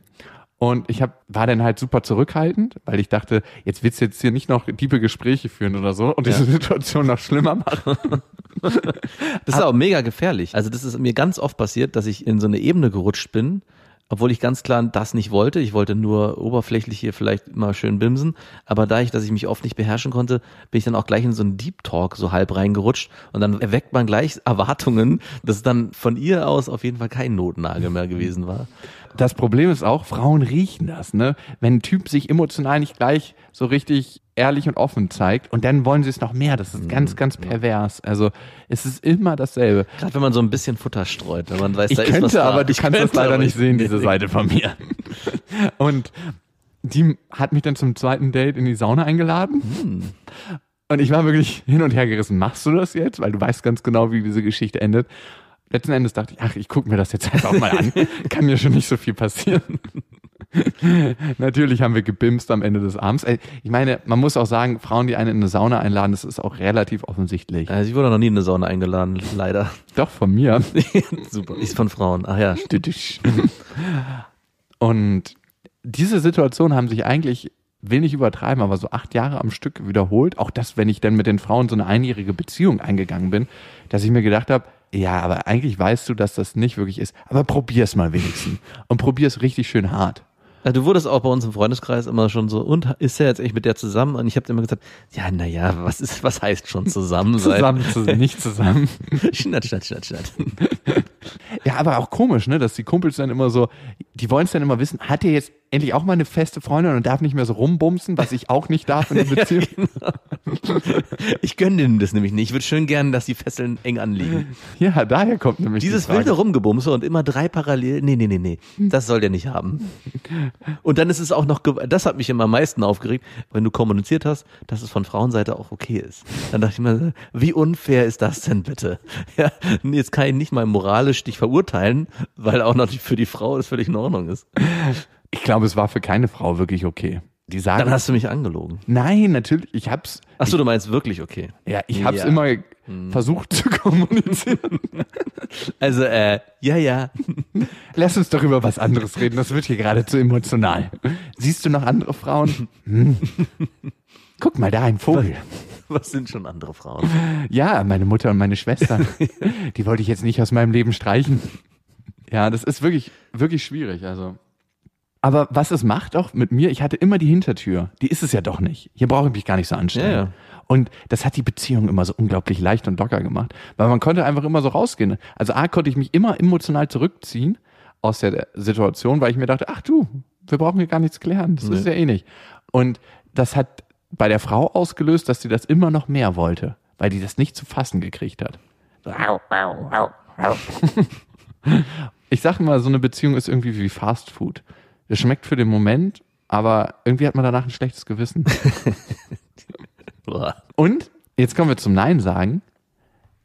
und ich hab, war dann halt super zurückhaltend, weil ich dachte, jetzt willst du jetzt hier nicht noch tiefe Gespräche führen oder so und diese Situation noch schlimmer machen. Das ist auch mega gefährlich. Also das ist mir ganz oft passiert, dass ich in so eine Ebene gerutscht bin, obwohl ich ganz klar das nicht wollte. Ich wollte nur oberflächlich hier vielleicht mal schön bimsen. Aber da ich, dass ich mich oft nicht beherrschen konnte, bin ich dann auch gleich in so einen Deep Talk so halb reingerutscht. Und dann erweckt man gleich Erwartungen, dass dann von ihr aus auf jeden Fall kein Notnagel mehr gewesen war. Das Problem ist auch, Frauen riechen das, ne? Wenn ein Typ sich emotional nicht gleich so richtig ehrlich und offen zeigt und dann wollen sie es noch mehr. Das ist ganz, ganz pervers. Also es ist immer dasselbe. Gerade wenn man so ein bisschen Futter streut, wenn man weiß, Ich da ist was könnte, aber du Ich kannst das könnte, leider nicht ich- sehen, diese Seite von mir. Und die hat mich dann zum zweiten Date in die Sauna eingeladen. Und ich war wirklich hin und her gerissen. Machst du das jetzt? Weil du weißt ganz genau, wie diese Geschichte endet. Letzten Endes dachte ich, ach, ich gucke mir das jetzt einfach mal an. Kann mir schon nicht so viel passieren. Natürlich haben wir gebimst am Ende des Abends. Ich meine, man muss auch sagen, Frauen, die einen in eine Sauna einladen, das ist auch relativ offensichtlich. Also ich wurde noch nie in eine Sauna eingeladen, leider. Doch, von mir. Super. Ist von Frauen. Ach ja, Und diese Situation haben sich eigentlich, will nicht übertreiben, aber so acht Jahre am Stück wiederholt. Auch das, wenn ich dann mit den Frauen so eine einjährige Beziehung eingegangen bin, dass ich mir gedacht habe, ja, aber eigentlich weißt du, dass das nicht wirklich ist. Aber probier's mal wenigstens. Und probier's richtig schön hart. Du wurdest auch bei uns im Freundeskreis immer schon so, und ist er jetzt echt mit der zusammen? Und ich habe immer gesagt, ja, naja, was ist, was heißt schon zusammen sein? Zusammen, zu, nicht zusammen. Schnatt, schnatt, schnatt, schnatt. Ja, aber auch komisch, ne, dass die Kumpels dann immer so, die wollen es dann immer wissen, hat er jetzt endlich auch mal eine feste Freundin und darf nicht mehr so rumbumsen, was ich auch nicht darf in der Beziehung. Ich gönne denen das nämlich nicht. Ich würde schön gern, dass die Fesseln eng anliegen. Ja, daher kommt nämlich Dieses die wilde Rumgebumse und immer drei parallel. Nee, nee, nee, nee. Das soll der nicht haben. Und dann ist es auch noch, das hat mich immer am meisten aufgeregt, wenn du kommuniziert hast, dass es von Frauenseite auch okay ist. Dann dachte ich mir, wie unfair ist das denn bitte? Ja, jetzt kann ich nicht mal moralisch dich verurteilen, weil auch noch für die Frau das völlig in Ordnung ist. Ich glaube, es war für keine Frau wirklich okay. Die sagen, Dann hast du mich angelogen. nein, natürlich, ich hab's, Ach so, du meinst wirklich okay. ja, ich hab's Ja. immer versucht zu kommunizieren. Also, äh, ja, ja. Lass uns doch über was anderes reden, das wird hier gerade zu emotional. Siehst du noch andere Frauen? Hm. Guck mal, da ein Vogel. Was sind schon andere Frauen? Ja, meine Mutter und meine Schwester. Die wollte ich jetzt nicht aus meinem Leben streichen. Ja, das ist wirklich, wirklich schwierig, also. Aber was es macht auch mit mir, ich hatte immer die Hintertür. Die ist es ja doch nicht. Hier brauche ich mich gar nicht so anstellen. Ja, ja. Und das hat die Beziehung immer so unglaublich leicht und locker gemacht. Weil man konnte einfach immer so rausgehen. Also A, konnte ich mich immer emotional zurückziehen aus der Situation, weil ich mir dachte, ach du, wir brauchen hier gar nichts klären. Das ist ja eh nicht. Und das hat bei der Frau ausgelöst, dass sie das immer noch mehr wollte, weil die das nicht zu fassen gekriegt hat. Ich sag mal, so eine Beziehung ist irgendwie wie Fast Food. Das schmeckt für den Moment, aber irgendwie hat man danach ein schlechtes Gewissen. Und jetzt kommen wir zum Nein sagen.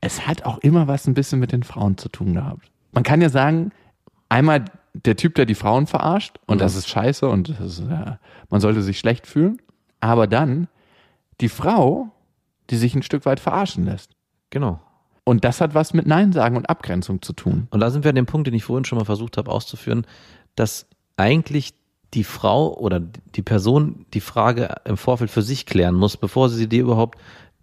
Es hat auch immer was ein bisschen mit den Frauen zu tun gehabt. Man kann ja sagen, einmal der Typ, der die Frauen verarscht und das ist scheiße und ist, äh, man sollte sich schlecht fühlen. Aber dann die Frau, die sich ein Stück weit verarschen lässt. Genau. Und das hat was mit Nein sagen und Abgrenzung zu tun. Und da sind wir an dem Punkt, den ich vorhin schon mal versucht habe auszuführen, dass eigentlich die Frau oder die Person die Frage im Vorfeld für sich klären muss, bevor sie dir überhaupt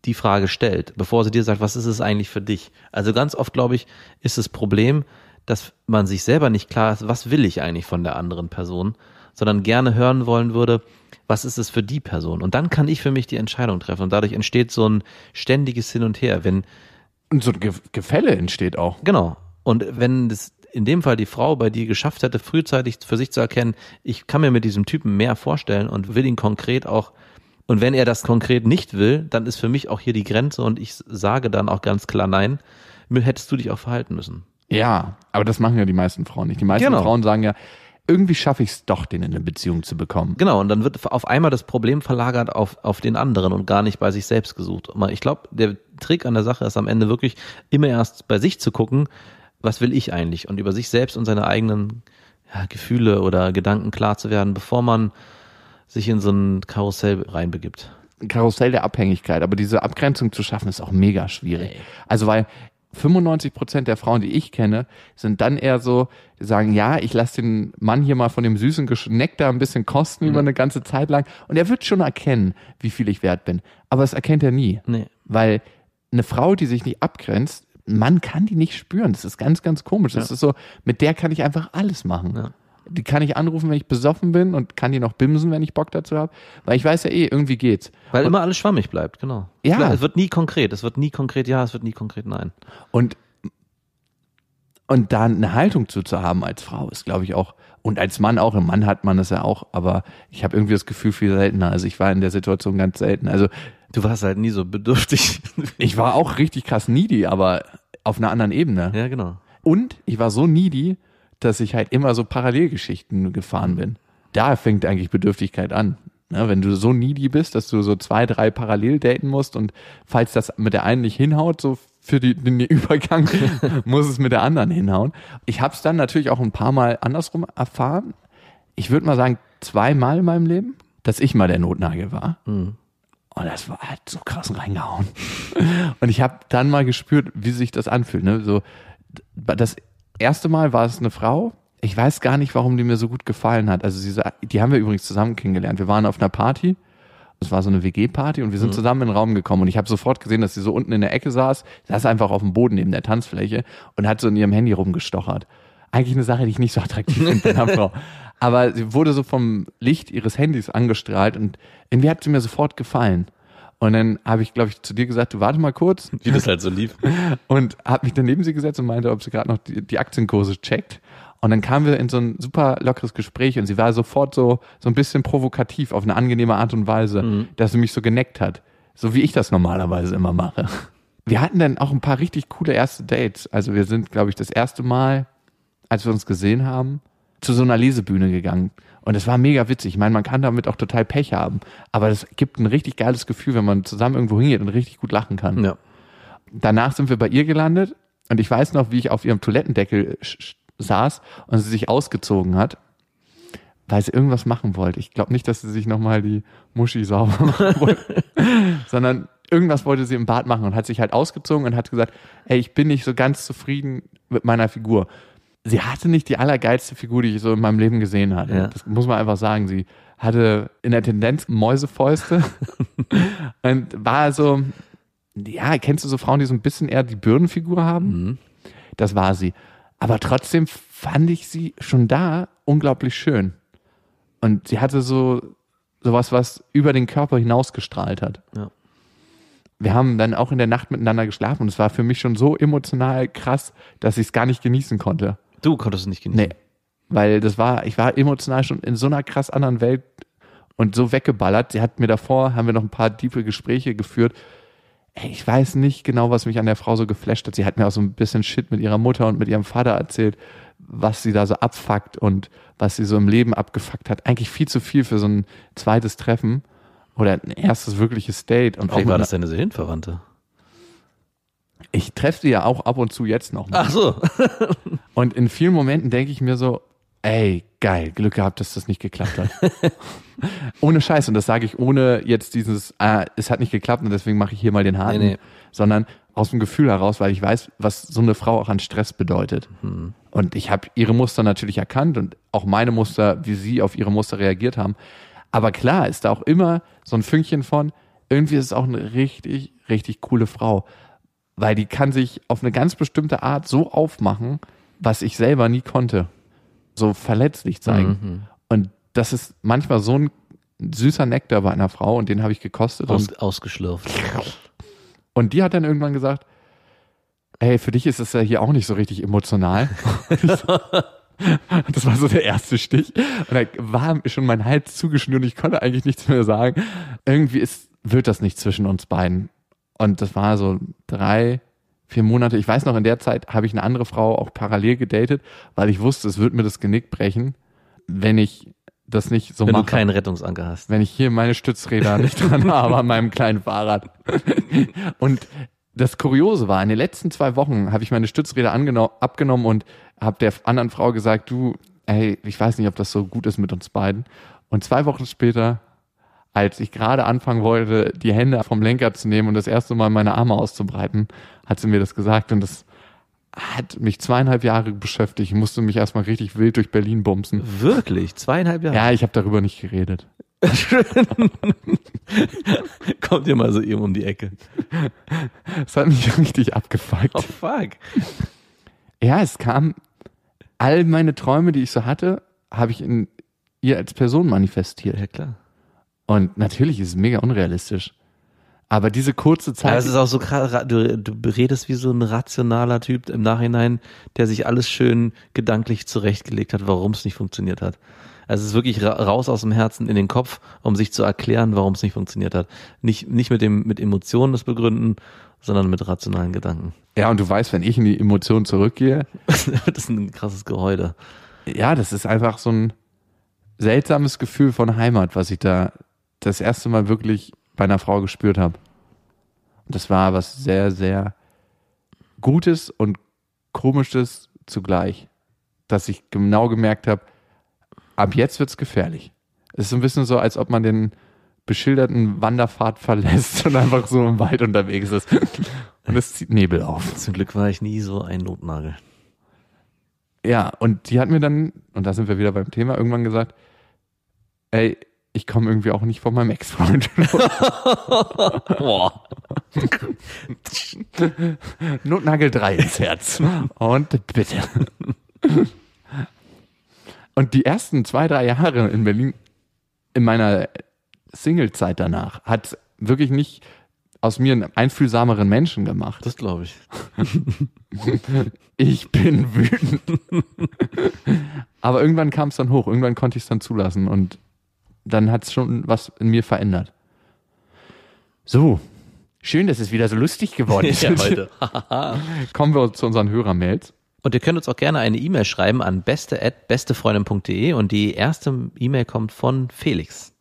die Frage stellt, bevor sie dir sagt, was ist es eigentlich für dich? Also ganz oft, glaube ich, ist das Problem, dass man sich selber nicht klar ist, was will ich eigentlich von der anderen Person, sondern gerne hören wollen würde, was ist es für die Person? Und dann kann ich für mich die Entscheidung treffen. Und dadurch entsteht so ein ständiges Hin und Her. Wenn, Und so ein Ge Gefälle entsteht auch. genau. Und wenn das in dem Fall die Frau bei dir geschafft hätte, frühzeitig für sich zu erkennen, ich kann mir mit diesem Typen mehr vorstellen und will ihn konkret auch und wenn er das konkret nicht will, dann ist für mich auch hier die Grenze und ich sage dann auch ganz klar nein, hättest du dich auch verhalten müssen. Ja, aber das machen ja die meisten Frauen nicht. Die meisten Genau. Frauen sagen ja, irgendwie schaffe ich es doch, den in eine Beziehung zu bekommen. Genau, und dann wird auf einmal das Problem verlagert auf, auf den anderen und gar nicht bei sich selbst gesucht. Ich glaube, der Trick an der Sache ist am Ende wirklich immer erst bei sich zu gucken, was will ich eigentlich und über sich selbst und seine eigenen ja, Gefühle oder Gedanken klar zu werden, bevor man sich in so ein Karussell reinbegibt. Ein Karussell der Abhängigkeit, aber diese Abgrenzung zu schaffen, ist auch mega schwierig. Also weil 95 Prozent der Frauen, die ich kenne, sind dann eher so, die sagen, ja, ich lasse den Mann hier mal von dem süßen Geschneck da ein bisschen kosten über eine ganze Zeit lang und er wird schon erkennen, wie viel ich wert bin. Aber das erkennt er nie. Nee. Weil eine Frau, die sich nicht abgrenzt, Mann kann die nicht spüren. Das ist ganz, ganz komisch. Das ist so, mit der kann ich einfach alles machen. Ja. Die kann ich anrufen, wenn ich besoffen bin und kann die noch bimsen, wenn ich Bock dazu habe. Weil ich weiß ja eh, irgendwie geht's. Weil immer alles schwammig bleibt, genau. Ja. Es wird nie konkret, es wird nie konkret ja, es wird nie konkret nein. Und, und da eine Haltung zu, zu haben als Frau ist, glaube ich, auch, und als Mann auch, im Mann hat man das ja auch, aber ich habe irgendwie das Gefühl viel seltener. Also ich war in der Situation ganz selten. Also Du warst halt nie so bedürftig. ich war auch richtig krass needy, aber auf einer anderen Ebene. ja, genau. Und ich war so needy, dass ich halt immer so Parallelgeschichten gefahren bin. Da fängt eigentlich Bedürftigkeit an. Ne, wenn du so needy bist, dass du so zwei, drei parallel daten musst und falls das mit der einen nicht hinhaut, so für die, den Übergang, muss es mit der anderen hinhauen. Ich habe es dann natürlich auch ein paar Mal andersrum erfahren. Ich würde mal sagen, zweimal in meinem Leben, dass ich mal der Notnagel war. Und das war halt so krass reingehauen. Und ich habe dann mal gespürt, wie sich das anfühlt. Ne? So, das erste Mal war es eine Frau. Ich weiß gar nicht, warum die mir so gut gefallen hat. Also diese, die haben wir übrigens zusammen kennengelernt. Wir waren auf einer Party. Es war so eine WG-Party und wir sind zusammen in den Raum gekommen und ich habe sofort gesehen, dass sie so unten in der Ecke saß, saß einfach auf dem Boden neben der Tanzfläche und hat so in ihrem Handy rumgestochert. Eigentlich eine Sache, die ich nicht so attraktiv finde bei einer Frau. Aber sie wurde so vom Licht ihres Handys angestrahlt und irgendwie hat sie mir sofort gefallen. Und dann habe ich, glaube ich, zu dir gesagt, du warte mal kurz Wie das halt so lief. und habe mich dann neben sie gesetzt und meinte, ob sie gerade noch die, die Aktienkurse checkt. Und dann kamen wir in so ein super lockeres Gespräch und sie war sofort so, so ein bisschen provokativ auf eine angenehme Art und Weise, dass sie mich so geneckt hat. So wie ich das normalerweise immer mache. Wir hatten dann auch ein paar richtig coole erste Dates. Also wir sind, glaube ich, das erste Mal, als wir uns gesehen haben, zu so einer Lesebühne gegangen. Und es war mega witzig. Ich meine, man kann damit auch total Pech haben. Aber das gibt ein richtig geiles Gefühl, wenn man zusammen irgendwo hingeht und richtig gut lachen kann Ja. danach sind wir bei ihr gelandet und ich weiß noch, wie ich auf ihrem Toilettendeckel saß und sie sich ausgezogen hat, weil sie irgendwas machen wollte. Ich glaube nicht, dass sie sich nochmal die Muschi sauber machen wollte, sondern irgendwas wollte sie im Bad machen und hat sich halt ausgezogen und hat gesagt, ey, ich bin nicht so ganz zufrieden mit meiner Figur. Sie hatte nicht die allergeilste Figur, die ich so in meinem Leben gesehen hatte. Ja. Das muss man einfach sagen. Sie hatte in der Tendenz Mäusefäuste und war so, ja, kennst du so Frauen, die so ein bisschen eher die Bürdenfigur haben? Das war sie. Aber trotzdem fand ich sie schon da unglaublich schön. Und sie hatte so sowas, was über den Körper hinausgestrahlt hat. Ja. Wir haben dann auch in der Nacht miteinander geschlafen und es war für mich schon so emotional krass, dass ich es gar nicht genießen konnte. Du konntest es nicht genießen. Nee. Weil das war, ich war emotional schon in so einer krass anderen Welt und so weggeballert. Sie hat mir davor, haben wir noch ein paar tiefe Gespräche geführt. Ey, ich weiß nicht genau, was mich an der Frau so geflasht hat. Sie hat mir auch so ein bisschen Shit mit ihrer Mutter und mit ihrem Vater erzählt, was sie da so abfuckt und was sie so im Leben abgefuckt hat. Eigentlich viel zu viel für so ein zweites Treffen oder ein erstes wirkliches Date. Und Vielleicht war das deine Seelenverwandte. ich treffe sie ja auch ab und zu jetzt noch. mal. Ach so. Und in vielen Momenten denke ich mir so, ey, geil, Glück gehabt, dass das nicht geklappt hat. ohne Scheiß. Und das sage ich ohne jetzt dieses, ah, es hat nicht geklappt und deswegen mache ich hier mal den Haken. Nee, nee. Sondern aus dem Gefühl heraus, weil ich weiß, was so eine Frau auch an Stress bedeutet. Und ich habe ihre Muster natürlich erkannt und auch meine Muster, wie sie auf ihre Muster reagiert haben. Aber klar ist da auch immer so ein Fünkchen von, irgendwie ist es auch eine richtig, richtig coole Frau. Weil die kann sich auf eine ganz bestimmte Art so aufmachen, was ich selber nie konnte. So verletzlich zeigen. Und das ist manchmal so ein süßer Nektar bei einer Frau und den habe ich gekostet. Aus, Und, ausgeschlürft. und die hat dann irgendwann gesagt, ey, für dich ist es ja hier auch nicht so richtig emotional. das war so der erste Stich. Und da war schon mein Hals zugeschnürt und ich konnte eigentlich nichts mehr sagen. Irgendwie ist, wird das nicht zwischen uns beiden. Und das war so drei, vier Monate. Ich weiß noch, in der Zeit habe ich eine andere Frau auch parallel gedatet, weil ich wusste, es wird mir das Genick brechen, wenn ich das nicht so Wenn mache. du keinen Rettungsanker hast. wenn ich hier meine Stützräder nicht dran habe an meinem kleinen Fahrrad. Und das Kuriose war, in den letzten zwei Wochen habe ich meine Stützräder abgenommen und habe der anderen Frau gesagt, du, ey, ich weiß nicht, ob das so gut ist mit uns beiden. Und zwei Wochen später, als ich gerade anfangen wollte, die Hände vom Lenker zu nehmen und das erste Mal meine Arme auszubreiten, hat sie mir das gesagt und das hat mich zweieinhalb Jahre beschäftigt. Ich musste mich erstmal richtig wild durch Berlin bumsen. Wirklich? Zweieinhalb Jahre? Ja, ich habe darüber nicht geredet. Kommt ihr mal so eben um die Ecke. Das hat mich richtig abgefuckt. Oh fuck. Ja, es kam, all meine Träume, die ich so hatte, habe ich in ihr als Person manifestiert. Ja klar. Und natürlich ist es mega unrealistisch. Aber diese kurze Ja, Zeit, es ist auch so krass, ra- du, du redest wie so ein rationaler Typ im Nachhinein, der sich alles schön gedanklich zurechtgelegt hat, warum es nicht funktioniert hat. Also es ist wirklich ra raus aus dem Herzen in den Kopf, um sich zu erklären, warum es nicht funktioniert hat. Nicht, nicht mit dem, mit Emotionen das begründen, sondern mit rationalen Gedanken. ja, und du weißt, wenn ich in die Emotionen zurückgehe, das ist ein krasses Gehäude. ja, das ist einfach so ein seltsames Gefühl von Heimat, was ich da das erste Mal wirklich bei einer Frau gespürt habe. Und das war was sehr, sehr Gutes und Komisches zugleich, dass ich genau gemerkt habe, ab jetzt wird's gefährlich. Es ist so ein bisschen so, als ob man den beschilderten Wanderpfad verlässt und einfach so im Wald unterwegs ist. Und es zieht Nebel auf. Zum Glück war ich nie so ein Notnagel. Ja, und die hat mir dann, und da sind wir wieder beim Thema, irgendwann gesagt, ey, ich komme irgendwie auch nicht von meinem Ex-Freund. Boah. Notnagel 3 ins Herz. Und bitte. Und die ersten zwei, drei Jahre in Berlin, in meiner Single-Zeit danach, hat wirklich nicht aus mir einen einfühlsameren Menschen gemacht. Das glaube ich. Ich bin wütend. Aber irgendwann kam es dann hoch, irgendwann konnte ich es dann zulassen und dann hat es schon was in mir verändert. So, schön, dass es wieder so lustig geworden ist. Ja, heute. Kommen wir zu unseren Hörermails. Und ihr könnt uns auch gerne eine E-Mail schreiben an beste@bestefreundin.de und die erste E-Mail kommt von Felix.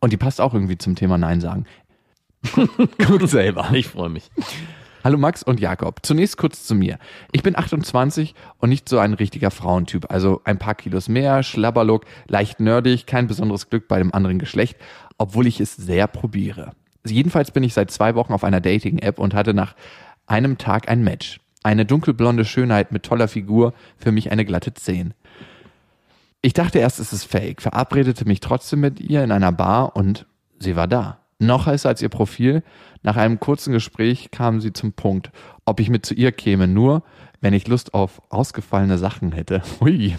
Und die passt auch irgendwie zum Thema Nein sagen. Guckt selber. Ich freue mich. Hallo Max und Jakob. Zunächst kurz zu mir. Ich bin 28 und nicht so ein richtiger Frauentyp. Also ein paar Kilos mehr, Schlabberlook, leicht nerdig, kein besonderes Glück bei dem anderen Geschlecht, obwohl ich es sehr probiere. Jedenfalls bin ich seit zwei Wochen auf einer Dating-App und hatte nach einem Tag ein Match. Eine dunkelblonde Schönheit mit toller Figur, für mich eine glatte 10. Ich dachte erst, es ist fake, verabredete mich trotzdem mit ihr in einer Bar und sie war da. Noch heißer als ihr Profil. Nach einem kurzen Gespräch kam sie zum Punkt, ob ich mit zu ihr käme, nur wenn ich Lust auf ausgefallene Sachen hätte. Hui.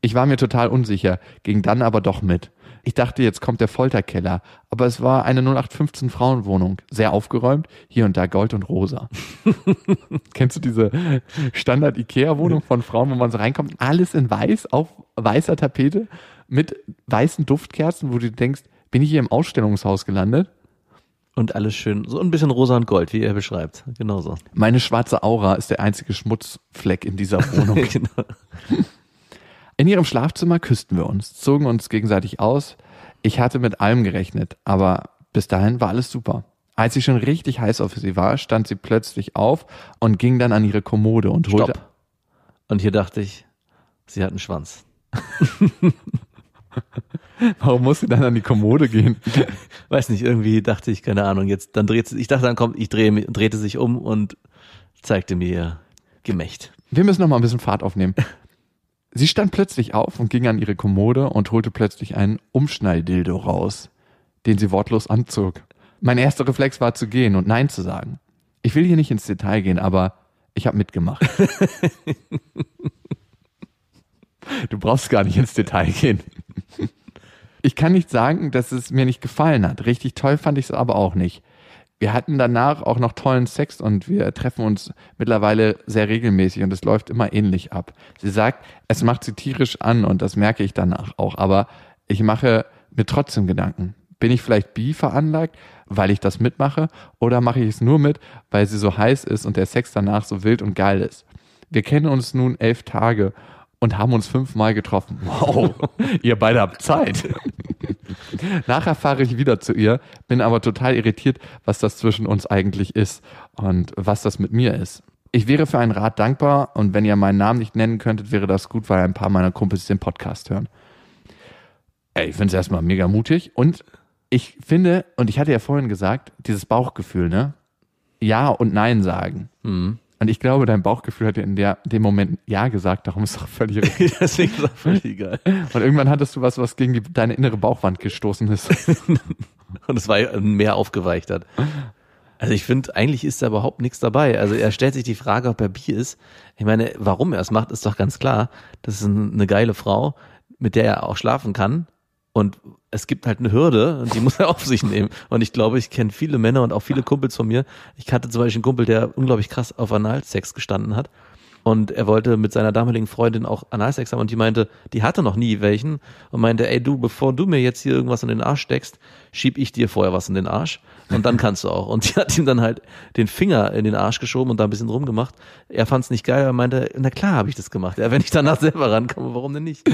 Ich war mir total unsicher, ging dann aber doch mit. Ich dachte, jetzt kommt der Folterkeller, aber es war eine 0815 Frauenwohnung, sehr aufgeräumt, hier und da Gold und Rosa. Kennst du diese Standard Ikea Wohnung von Frauen, wo man so reinkommt, alles in weiß auf weißer Tapete mit weißen Duftkerzen, wo du denkst, bin ich hier im Ausstellungshaus gelandet? Und alles schön, so ein bisschen rosa und gold, wie er beschreibt. Genauso. Meine schwarze Aura ist der einzige Schmutzfleck in dieser Wohnung. genau. In ihrem Schlafzimmer küssten wir uns, zogen uns gegenseitig aus. Ich hatte mit allem gerechnet, aber bis dahin war alles super. Als ich schon richtig heiß auf sie war, stand sie plötzlich auf und ging dann an ihre Kommode und holte. Stopp. Und hier dachte ich, sie hat einen Schwanz. Warum muss sie dann an die Kommode gehen? Weiß nicht, irgendwie dachte ich, keine Ahnung, jetzt, dann dreht sie, ich dachte, dann kommt, ich drehe, drehte sich um und zeigte mir ihr Gemächt. Wir müssen noch mal ein bisschen Fahrt aufnehmen. Sie stand plötzlich auf und ging an ihre Kommode und holte plötzlich einen Umschnalldildo raus, den sie wortlos anzog. Mein erster Reflex war zu gehen und Nein zu sagen. Ich will hier nicht ins Detail gehen, aber ich habe mitgemacht. du brauchst gar nicht ins Detail gehen. Ich kann nicht sagen, dass es mir nicht gefallen hat. Richtig toll fand ich es aber auch nicht. Wir hatten danach auch noch tollen Sex und wir treffen uns mittlerweile sehr regelmäßig und es läuft immer ähnlich ab. Sie sagt, es macht sie tierisch an und das merke ich danach auch, aber ich mache mir trotzdem Gedanken. Bin ich vielleicht bi veranlagt, weil ich das mitmache oder mache ich es nur mit, weil sie so heiß ist und der Sex danach so wild und geil ist? Wir kennen uns nun elf Tage und haben uns fünfmal getroffen. Wow, ihr beide habt Zeit. Nachher fahre ich wieder zu ihr, bin aber total irritiert, was das zwischen uns eigentlich ist und was das mit mir ist. Ich wäre für einen Rat dankbar und wenn ihr meinen Namen nicht nennen könntet, wäre das gut, weil ein paar meiner Kumpels den Podcast hören. Ey, ich finde es erstmal mega mutig und ich finde, und ich hatte ja vorhin gesagt, dieses Bauchgefühl, ne? Ja und Nein sagen. Und ich glaube, dein Bauchgefühl hat dir in der, dem Moment Ja gesagt, darum ist doch völlig richtig. Deswegen ist das völlig egal. Und irgendwann hattest du was, was gegen die, deine innere Bauchwand gestoßen ist. Und es war mehr aufgeweicht hat. Also ich finde, eigentlich ist da überhaupt nichts dabei. Also er stellt sich die Frage, ob er bi ist. Ich meine, warum er es macht, ist doch ganz klar. Das ist ein- eine geile Frau, mit der er auch schlafen kann. Und es gibt halt eine Hürde die muss er auf sich nehmen. Und ich glaube, ich kenne viele Männer und auch viele Kumpels von mir. Ich kannte zum Beispiel einen Kumpel, der unglaublich krass auf Analsex gestanden hat. Und er wollte mit seiner damaligen Freundin auch Analsex haben und die meinte, die hatte noch nie welchen und meinte, ey du, bevor du mir jetzt hier irgendwas in den Arsch steckst, schieb ich dir vorher was in den Arsch und dann kannst du auch. Und die hat ihm dann halt den Finger in den Arsch geschoben und da ein bisschen rumgemacht. Er fand es nicht geil, er meinte, na klar habe ich das gemacht. Ja, wenn ich danach selber rankomme, warum denn nicht?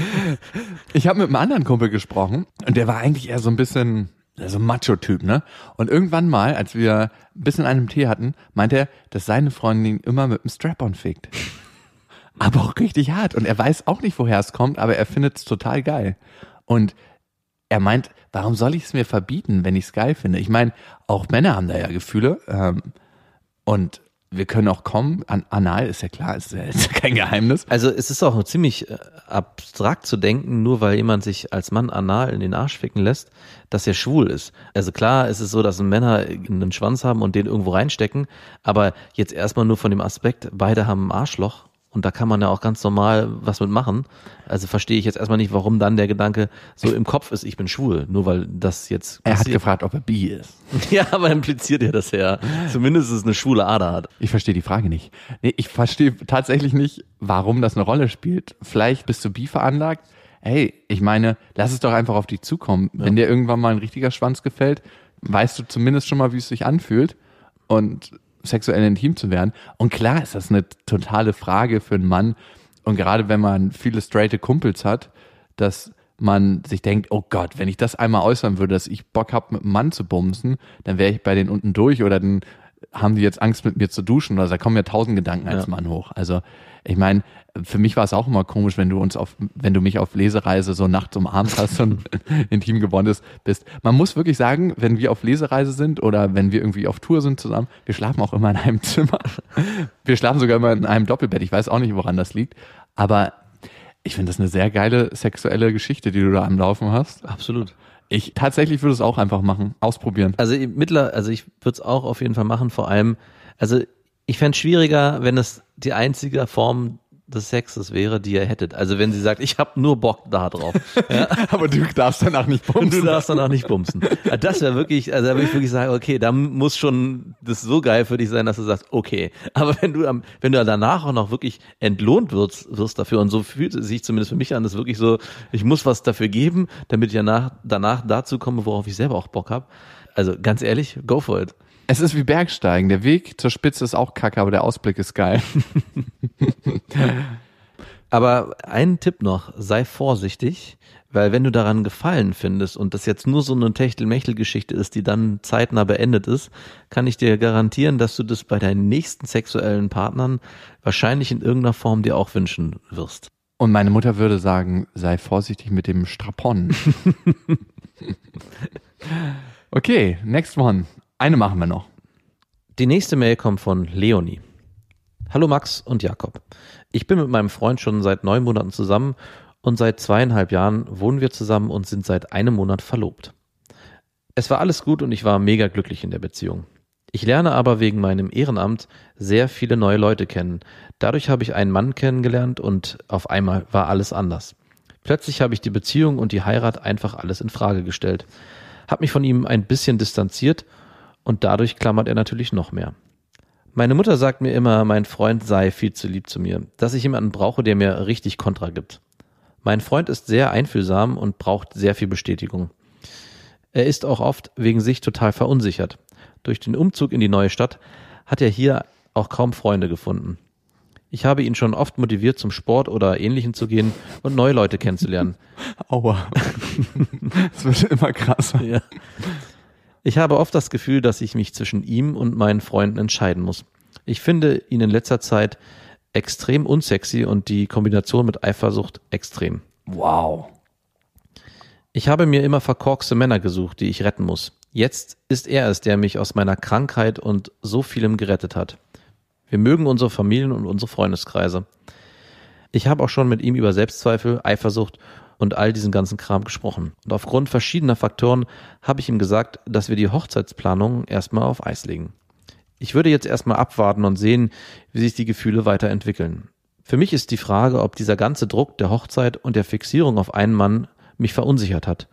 Ich habe mit einem anderen Kumpel gesprochen und der war eigentlich eher so ein bisschen so ein Macho-Typ, ne? Und irgendwann mal, als wir ein bisschen einen Tee hatten, meinte er, dass seine Freundin immer mit einem Strap-on fickt. Aber auch richtig hart. Und er weiß auch nicht, woher es kommt, aber er findet es total geil. Und er meint, warum soll ich es mir verbieten, wenn ich es geil finde? Ich meine, auch Männer haben da ja Gefühle. Ähm, und wir können auch kommen. An, anal ist ja klar, ist ist kein Geheimnis. Also es ist auch ziemlich äh, abstrakt zu denken, nur weil jemand sich als Mann anal in den Arsch ficken lässt, dass er schwul ist. Also klar ist es so, dass Männer einen Schwanz haben und den irgendwo reinstecken, aber jetzt erstmal nur von dem Aspekt, beide haben ein Arschloch und da kann man ja auch ganz normal was mit machen. Also verstehe ich jetzt erstmal nicht, warum dann der Gedanke so im Kopf ist, ich bin schwul, nur weil das jetzt Er hat passiert. gefragt, ob er bi ist. Ja, aber impliziert ja, dass er zumindest eine schwule Ader hat. Ich verstehe die Frage nicht. Nee, ich verstehe tatsächlich nicht, warum das eine Rolle spielt. Vielleicht bist du bi veranlagt. Hey, ich meine, lass es doch einfach auf dich zukommen. Wenn dir irgendwann mal ein richtiger Schwanz gefällt, weißt du zumindest schon mal, wie es sich anfühlt und sexuell intim zu werden. Und klar ist das eine totale Frage für einen Mann. Und gerade wenn man viele straighte Kumpels hat, dass man sich denkt, oh Gott, wenn ich das einmal äußern würde, dass ich Bock habe, mit einem Mann zu bumsen, dann wäre ich bei denen unten durch oder dann haben die jetzt Angst, mit mir zu duschen oder so. da kommen ja tausend Gedanken als Ja. Mann hoch. Also ich meine, für mich war es auch immer komisch, wenn du uns auf, wenn du mich auf Lesereise so nachts umarmt hast und intim geworden bist. Man muss wirklich sagen, wenn wir auf Lesereise sind oder wenn wir irgendwie auf Tour sind zusammen, wir schlafen auch immer in einem Zimmer. Wir schlafen sogar immer in einem Doppelbett. Ich weiß auch nicht, woran das liegt. Aber ich finde das eine sehr geile sexuelle Geschichte, die du da am Laufen hast. Absolut. Ich tatsächlich würde es auch einfach machen, ausprobieren. Also mittler, also ich würde es auch auf jeden Fall machen, vor allem, also ich fände es schwieriger, wenn es die einzige Form des Sexes wäre, die ihr hättet. Also wenn sie sagt, ich habe nur Bock da drauf. Aber du darfst danach nicht Und du darfst dann auch nicht bumsen. Ja, Das wäre wirklich, also da würde ich wirklich sagen, okay, da muss schon das so geil für dich sein, dass du sagst, okay. Aber wenn du am, wenn du danach auch noch wirklich entlohnt wirst, wirst dafür, und so fühlt es sich zumindest für mich an, das ist wirklich so, ich muss was dafür geben, damit ich danach, danach dazu komme, worauf ich selber auch Bock habe. Also ganz ehrlich, go for it. Es ist wie Bergsteigen. Der Weg zur Spitze ist auch kacke, aber der Ausblick ist geil. Aber ein Tipp noch, sei vorsichtig, weil wenn du daran Gefallen findest und das jetzt nur so eine Techtel-Mechtel-Geschichte ist, die dann zeitnah beendet ist, kann ich dir garantieren, dass du das bei deinen nächsten sexuellen Partnern wahrscheinlich in irgendeiner Form dir auch wünschen wirst. Und meine Mutter würde sagen, sei vorsichtig mit dem Strapon. okay, next one. Eine machen wir noch. Die nächste Mail kommt von Leonie. Hallo Max und Jakob. Ich bin mit meinem Freund schon seit neun Monaten zusammen und seit zweieinhalb Jahren wohnen wir zusammen und sind seit einem Monat verlobt. Es war alles gut und ich war mega glücklich in der Beziehung. Ich lerne aber wegen meinem Ehrenamt sehr viele neue Leute kennen. Dadurch habe ich einen Mann kennengelernt und auf einmal war alles anders. Plötzlich habe ich die Beziehung und die Heirat einfach alles in Frage gestellt. Hab mich von ihm ein bisschen distanziert und dadurch klammert er natürlich noch mehr. Meine Mutter sagt mir immer, mein Freund sei viel zu lieb zu mir, dass ich jemanden brauche, der mir richtig Kontra gibt. Mein Freund ist sehr einfühlsam und braucht sehr viel Bestätigung. Er ist auch oft wegen sich total verunsichert. Durch den Umzug in die neue Stadt hat er hier auch kaum Freunde gefunden. Ich habe ihn schon oft motiviert, zum Sport oder Ähnlichem zu gehen und neue Leute kennenzulernen. Aua. Es wird immer krasser. Ja. Ich habe oft das Gefühl, dass ich mich zwischen ihm und meinen Freunden entscheiden muss. Ich finde ihn in letzter Zeit extrem unsexy und die Kombination mit Eifersucht extrem. Wow. Ich habe mir immer verkorkste Männer gesucht, die ich retten muss. Jetzt ist er es, der mich aus meiner Krankheit und so vielem gerettet hat. Wir mögen unsere Familien und unsere Freundeskreise. Ich habe auch schon mit ihm über Selbstzweifel, Eifersucht und all diesen ganzen Kram gesprochen. Und aufgrund verschiedener Faktoren habe ich ihm gesagt, dass wir die Hochzeitsplanung erstmal auf Eis legen. Ich würde jetzt erstmal abwarten und sehen, wie sich die Gefühle weiterentwickeln. Für mich ist die Frage, ob dieser ganze Druck der Hochzeit und der Fixierung auf einen Mann mich verunsichert hat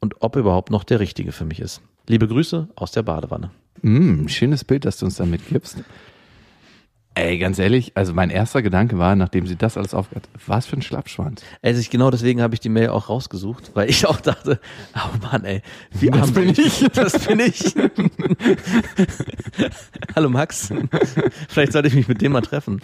und ob überhaupt noch der richtige für mich ist. Liebe Grüße aus der Badewanne. Mm, schönes Bild, das du uns da mitgibst. Ey, ganz ehrlich, also mein erster Gedanke war, nachdem sie das alles aufgehört hat, was für ein Schlappschwanz. Also ich, genau deswegen habe ich die Mail auch rausgesucht, weil ich auch dachte, oh Mann, ey, wie Das bin ich. Das bin ich. Hallo Max. Vielleicht sollte ich mich mit dem mal treffen.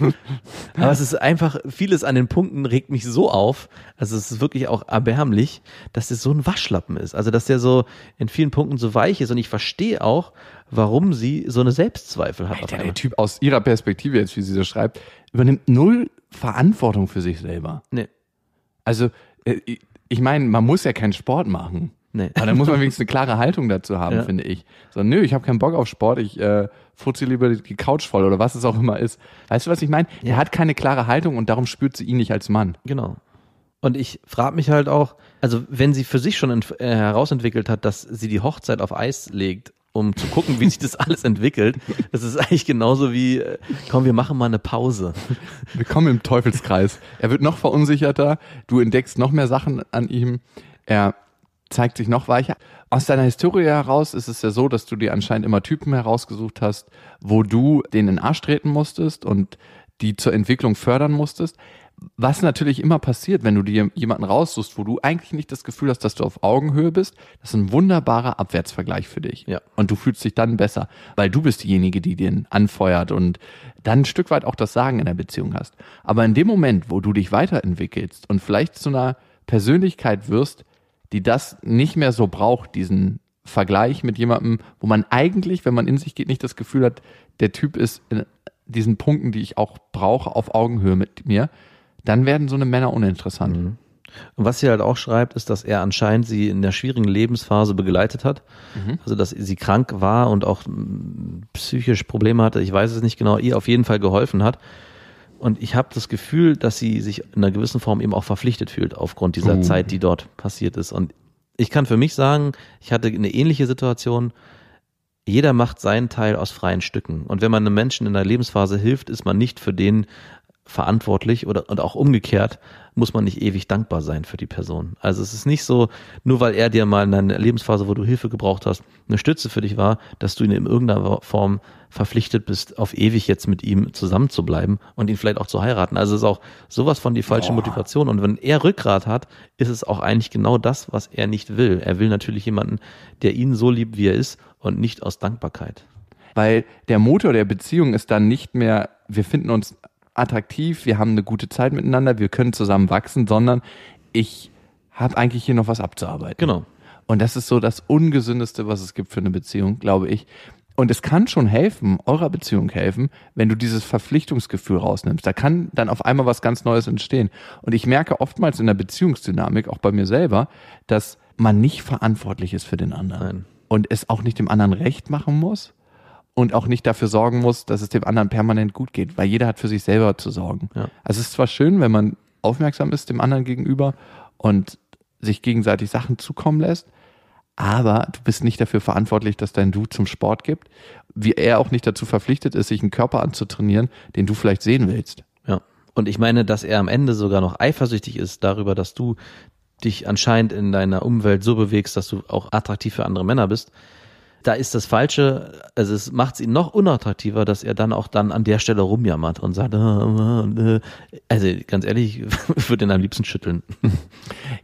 Aber es ist einfach, vieles an den Punkten regt mich so auf. Also es ist wirklich auch erbärmlich, dass es so ein Waschlappen ist. Also dass der so in vielen Punkten so weich ist. Und ich verstehe auch, warum sie so eine Selbstzweifel hat. Alter, der. Typ aus ihrer Perspektive jetzt, wie sie das schreibt, übernimmt null Verantwortung für sich selber. Nee, Also, äh, ich- meine, man muss ja keinen Sport machen. nee. Aber dann muss man wenigstens eine klare Haltung dazu haben, Ja. finde ich. So, nö, ich habe keinen Bock auf Sport, ich äh, futze lieber die- Couch voll oder was es auch immer ist. Weißt du, was ich meine? Er hat keine klare Haltung und darum spürt sie ihn nicht als Mann. Genau. Und ich frage mich halt auch, also wenn sie für sich schon ent- äh, herausentwickelt hat, dass sie die Hochzeit auf Eis legt, um zu gucken, wie sich das alles entwickelt, das ist eigentlich genauso wie, äh, komm, wir machen mal eine Pause. Willkommen im Teufelskreis. Er wird noch verunsicherter, du entdeckst noch mehr Sachen an ihm, er zeigt sich noch weicher. Aus deiner Historie heraus ist es ja so, dass du dir anscheinend immer Typen herausgesucht hast, wo du denen in den Arsch treten musstest und die zur Entwicklung fördern musstest. Was natürlich immer passiert, wenn du dir jemanden raussuchst, wo du eigentlich nicht das Gefühl hast, dass du auf Augenhöhe bist, das ist ein wunderbarer Abwärtsvergleich für dich. Ja. Und du fühlst dich dann besser, weil du bist diejenige, die den anfeuert und dann ein Stück weit auch das Sagen in der Beziehung hast. Aber in dem Moment, wo du dich weiterentwickelst und vielleicht zu einer Persönlichkeit wirst, die das nicht mehr so braucht, diesen Vergleich mit jemandem, wo man eigentlich, wenn man in sich geht, nicht das Gefühl hat, der Typ ist in diesen Punkten, die ich auch brauche, auf Augenhöhe mit mir, dann werden so eine Männer uninteressant. Und was sie halt auch schreibt, ist, dass er anscheinend sie in der schwierigen Lebensphase begleitet hat. Also, dass sie krank war und auch mm, psychisch Probleme hatte. Ich weiß es nicht genau, ihr auf jeden Fall geholfen hat. Und ich habe das Gefühl, dass sie sich in einer gewissen Form eben auch verpflichtet fühlt aufgrund dieser Oh. Zeit, die dort passiert ist. Und ich kann für mich sagen, ich hatte eine ähnliche Situation. Jeder macht seinen Teil aus freien Stücken. Und wenn man einem Menschen in einer Lebensphase hilft, ist man nicht für den verantwortlich oder und auch umgekehrt muss man nicht ewig dankbar sein für die Person. Also es ist nicht so, nur weil er dir mal in einer Lebensphase, wo du Hilfe gebraucht hast, eine Stütze für dich war, dass du ihn in irgendeiner Form verpflichtet bist, auf ewig jetzt mit ihm zusammen zu bleiben und ihn vielleicht auch zu heiraten. Also es ist auch sowas von die falsche Motivation. Und wenn er Rückgrat hat, ist es auch eigentlich genau das, was er nicht will. Er will natürlich jemanden, der ihn so liebt, wie er ist und nicht aus Dankbarkeit. Weil der Motor der Beziehung ist dann nicht mehr, wir finden uns attraktiv, wir haben eine gute Zeit miteinander, wir können zusammen wachsen, sondern ich habe eigentlich hier noch was abzuarbeiten. Genau. Und das ist so das Ungesündeste, was es gibt für eine Beziehung, glaube ich. Und es kann schon helfen, eurer Beziehung helfen, wenn du dieses Verpflichtungsgefühl rausnimmst. Da kann dann auf einmal was ganz Neues entstehen. Und ich merke oftmals in der Beziehungsdynamik, auch bei mir selber, dass man nicht verantwortlich ist für den anderen. Nein. Und es auch nicht dem anderen recht machen muss und auch nicht dafür sorgen muss, dass es dem anderen permanent gut geht, weil jeder hat für sich selber zu sorgen. Ja. Also es ist zwar schön, wenn man aufmerksam ist dem anderen gegenüber und sich gegenseitig Sachen zukommen lässt, aber du bist nicht dafür verantwortlich, dass dein Du zum Sport gibt, wie er auch nicht dazu verpflichtet ist, sich einen Körper anzutrainieren, den du vielleicht sehen willst. Ja. Und ich meine, dass er am Ende sogar noch eifersüchtig ist darüber, dass du dich anscheinend in deiner Umwelt so bewegst, dass du auch attraktiv für andere Männer bist. Da ist das Falsche, also es macht es ihn noch unattraktiver, dass er dann auch dann an der Stelle rumjammert und sagt, äh, äh, äh. also ganz ehrlich, ich würde ihn am liebsten schütteln.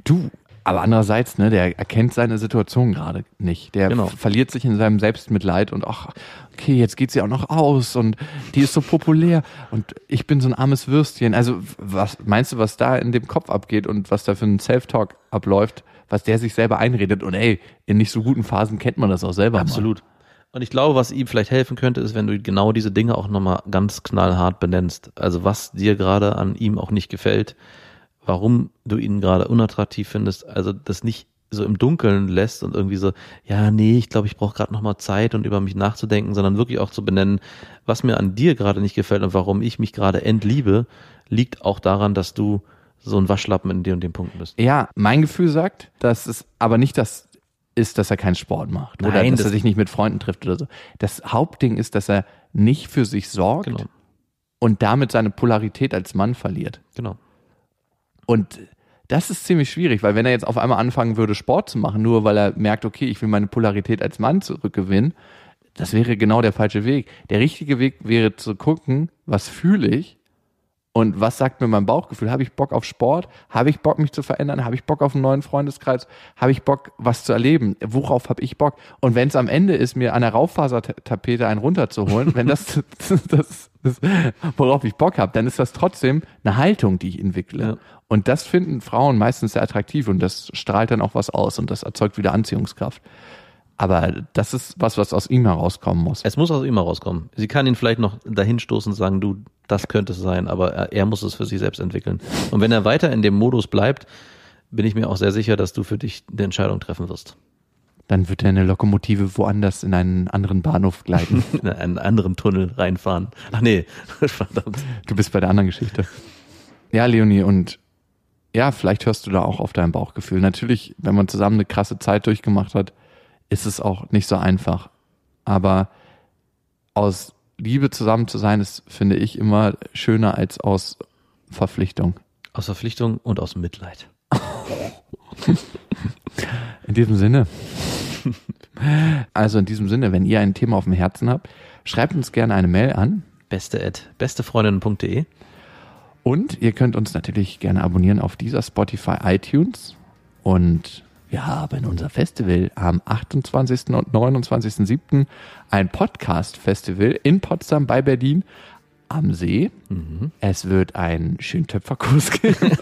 Du, aber andererseits, ne, der erkennt seine Situation gerade nicht. Der Genau. verliert sich in seinem Selbstmitleid und ach, okay, jetzt geht sie auch noch aus und die ist so populär und ich bin so ein armes Würstchen. Also, was meinst du, was da in dem Kopf abgeht und was da für ein Self-Talk abläuft, was der sich selber einredet? Und ey, in nicht so guten Phasen kennt man das auch selber. Mal. Absolut. Und ich glaube, was ihm vielleicht helfen könnte, ist, wenn du genau diese Dinge auch nochmal ganz knallhart benennst. Also was dir gerade an ihm auch nicht gefällt, warum du ihn gerade unattraktiv findest, also das nicht so im Dunkeln lässt und irgendwie so, ja, nee, ich glaube, ich brauche gerade nochmal Zeit und über mich nachzudenken, sondern wirklich auch zu benennen, was mir an dir gerade nicht gefällt und warum ich mich gerade entliebe, liegt auch daran, dass du so ein Waschlappen in den und den Punkten bist. Ja, mein Gefühl sagt, dass es aber nicht das ist, dass er keinen Sport macht oder Nein, dass das- er sich nicht mit Freunden trifft oder so. Das Hauptding ist, dass er nicht für sich sorgt Genau. und damit seine Polarität als Mann verliert. Genau. Und das ist ziemlich schwierig, weil wenn er jetzt auf einmal anfangen würde, Sport zu machen, nur weil er merkt, okay, ich will meine Polarität als Mann zurückgewinnen, das wäre genau der falsche Weg. Der richtige Weg wäre zu gucken, was fühle ich und was sagt mir mein Bauchgefühl? Habe ich Bock auf Sport? Habe ich Bock, mich zu verändern? Habe ich Bock auf einen neuen Freundeskreis? Habe ich Bock, was zu erleben? Worauf habe ich Bock? Und wenn es am Ende ist, mir an der Rauffasertapete einen runterzuholen, wenn das, das, das worauf ich Bock habe, dann ist das trotzdem eine Haltung, die ich entwickle. Ja. Und das finden Frauen meistens sehr attraktiv und das strahlt dann auch was aus und das erzeugt wieder Anziehungskraft. Aber das ist was, was aus ihm herauskommen muss. Es muss aus ihm herauskommen. Sie kann ihn vielleicht noch dahin stoßen und sagen, du, das könnte es sein, aber er, er muss es für sich selbst entwickeln. Und wenn er weiter in dem Modus bleibt, bin ich mir auch sehr sicher, dass du für dich eine Entscheidung treffen wirst. Dann wird er eine Lokomotive woanders in einen anderen Bahnhof gleiten. In einen anderen Tunnel reinfahren. Ach nee, verdammt. Du bist bei der anderen Geschichte. Ja, Leonie, und ja, vielleicht hörst du da auch auf dein Bauchgefühl. Natürlich, wenn man zusammen eine krasse Zeit durchgemacht hat, ist es auch nicht so einfach. Aber aus Liebe zusammen zu sein, ist, finde ich, immer schöner als aus Verpflichtung. Aus Verpflichtung und aus Mitleid. In diesem Sinne. Also in diesem Sinne, wenn ihr ein Thema auf dem Herzen habt, schreibt uns gerne eine Mail an. Beste at bestefreundinnen.de. Und ihr könnt uns natürlich gerne abonnieren auf dieser Spotify, iTunes. Und wir haben unser Festival am 28. und 29.07. ein Podcast-Festival in Potsdam bei Berlin am See. Es wird einen schönen Töpferkurs geben.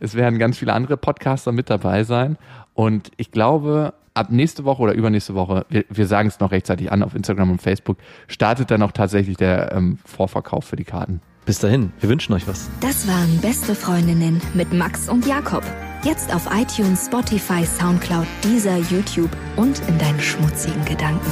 es werden ganz viele andere Podcaster mit dabei sein. Und ich glaube, ab nächste Woche oder übernächste Woche, wir, wir sagen es noch rechtzeitig an auf Instagram und Facebook, startet dann auch tatsächlich der ähm, Vorverkauf für die Karten. Bis dahin, wir wünschen euch was. Das waren Beste Freundinnen mit Max und Jakob. Jetzt auf iTunes, Spotify, Soundcloud, dieser YouTube und in deinen schmutzigen Gedanken.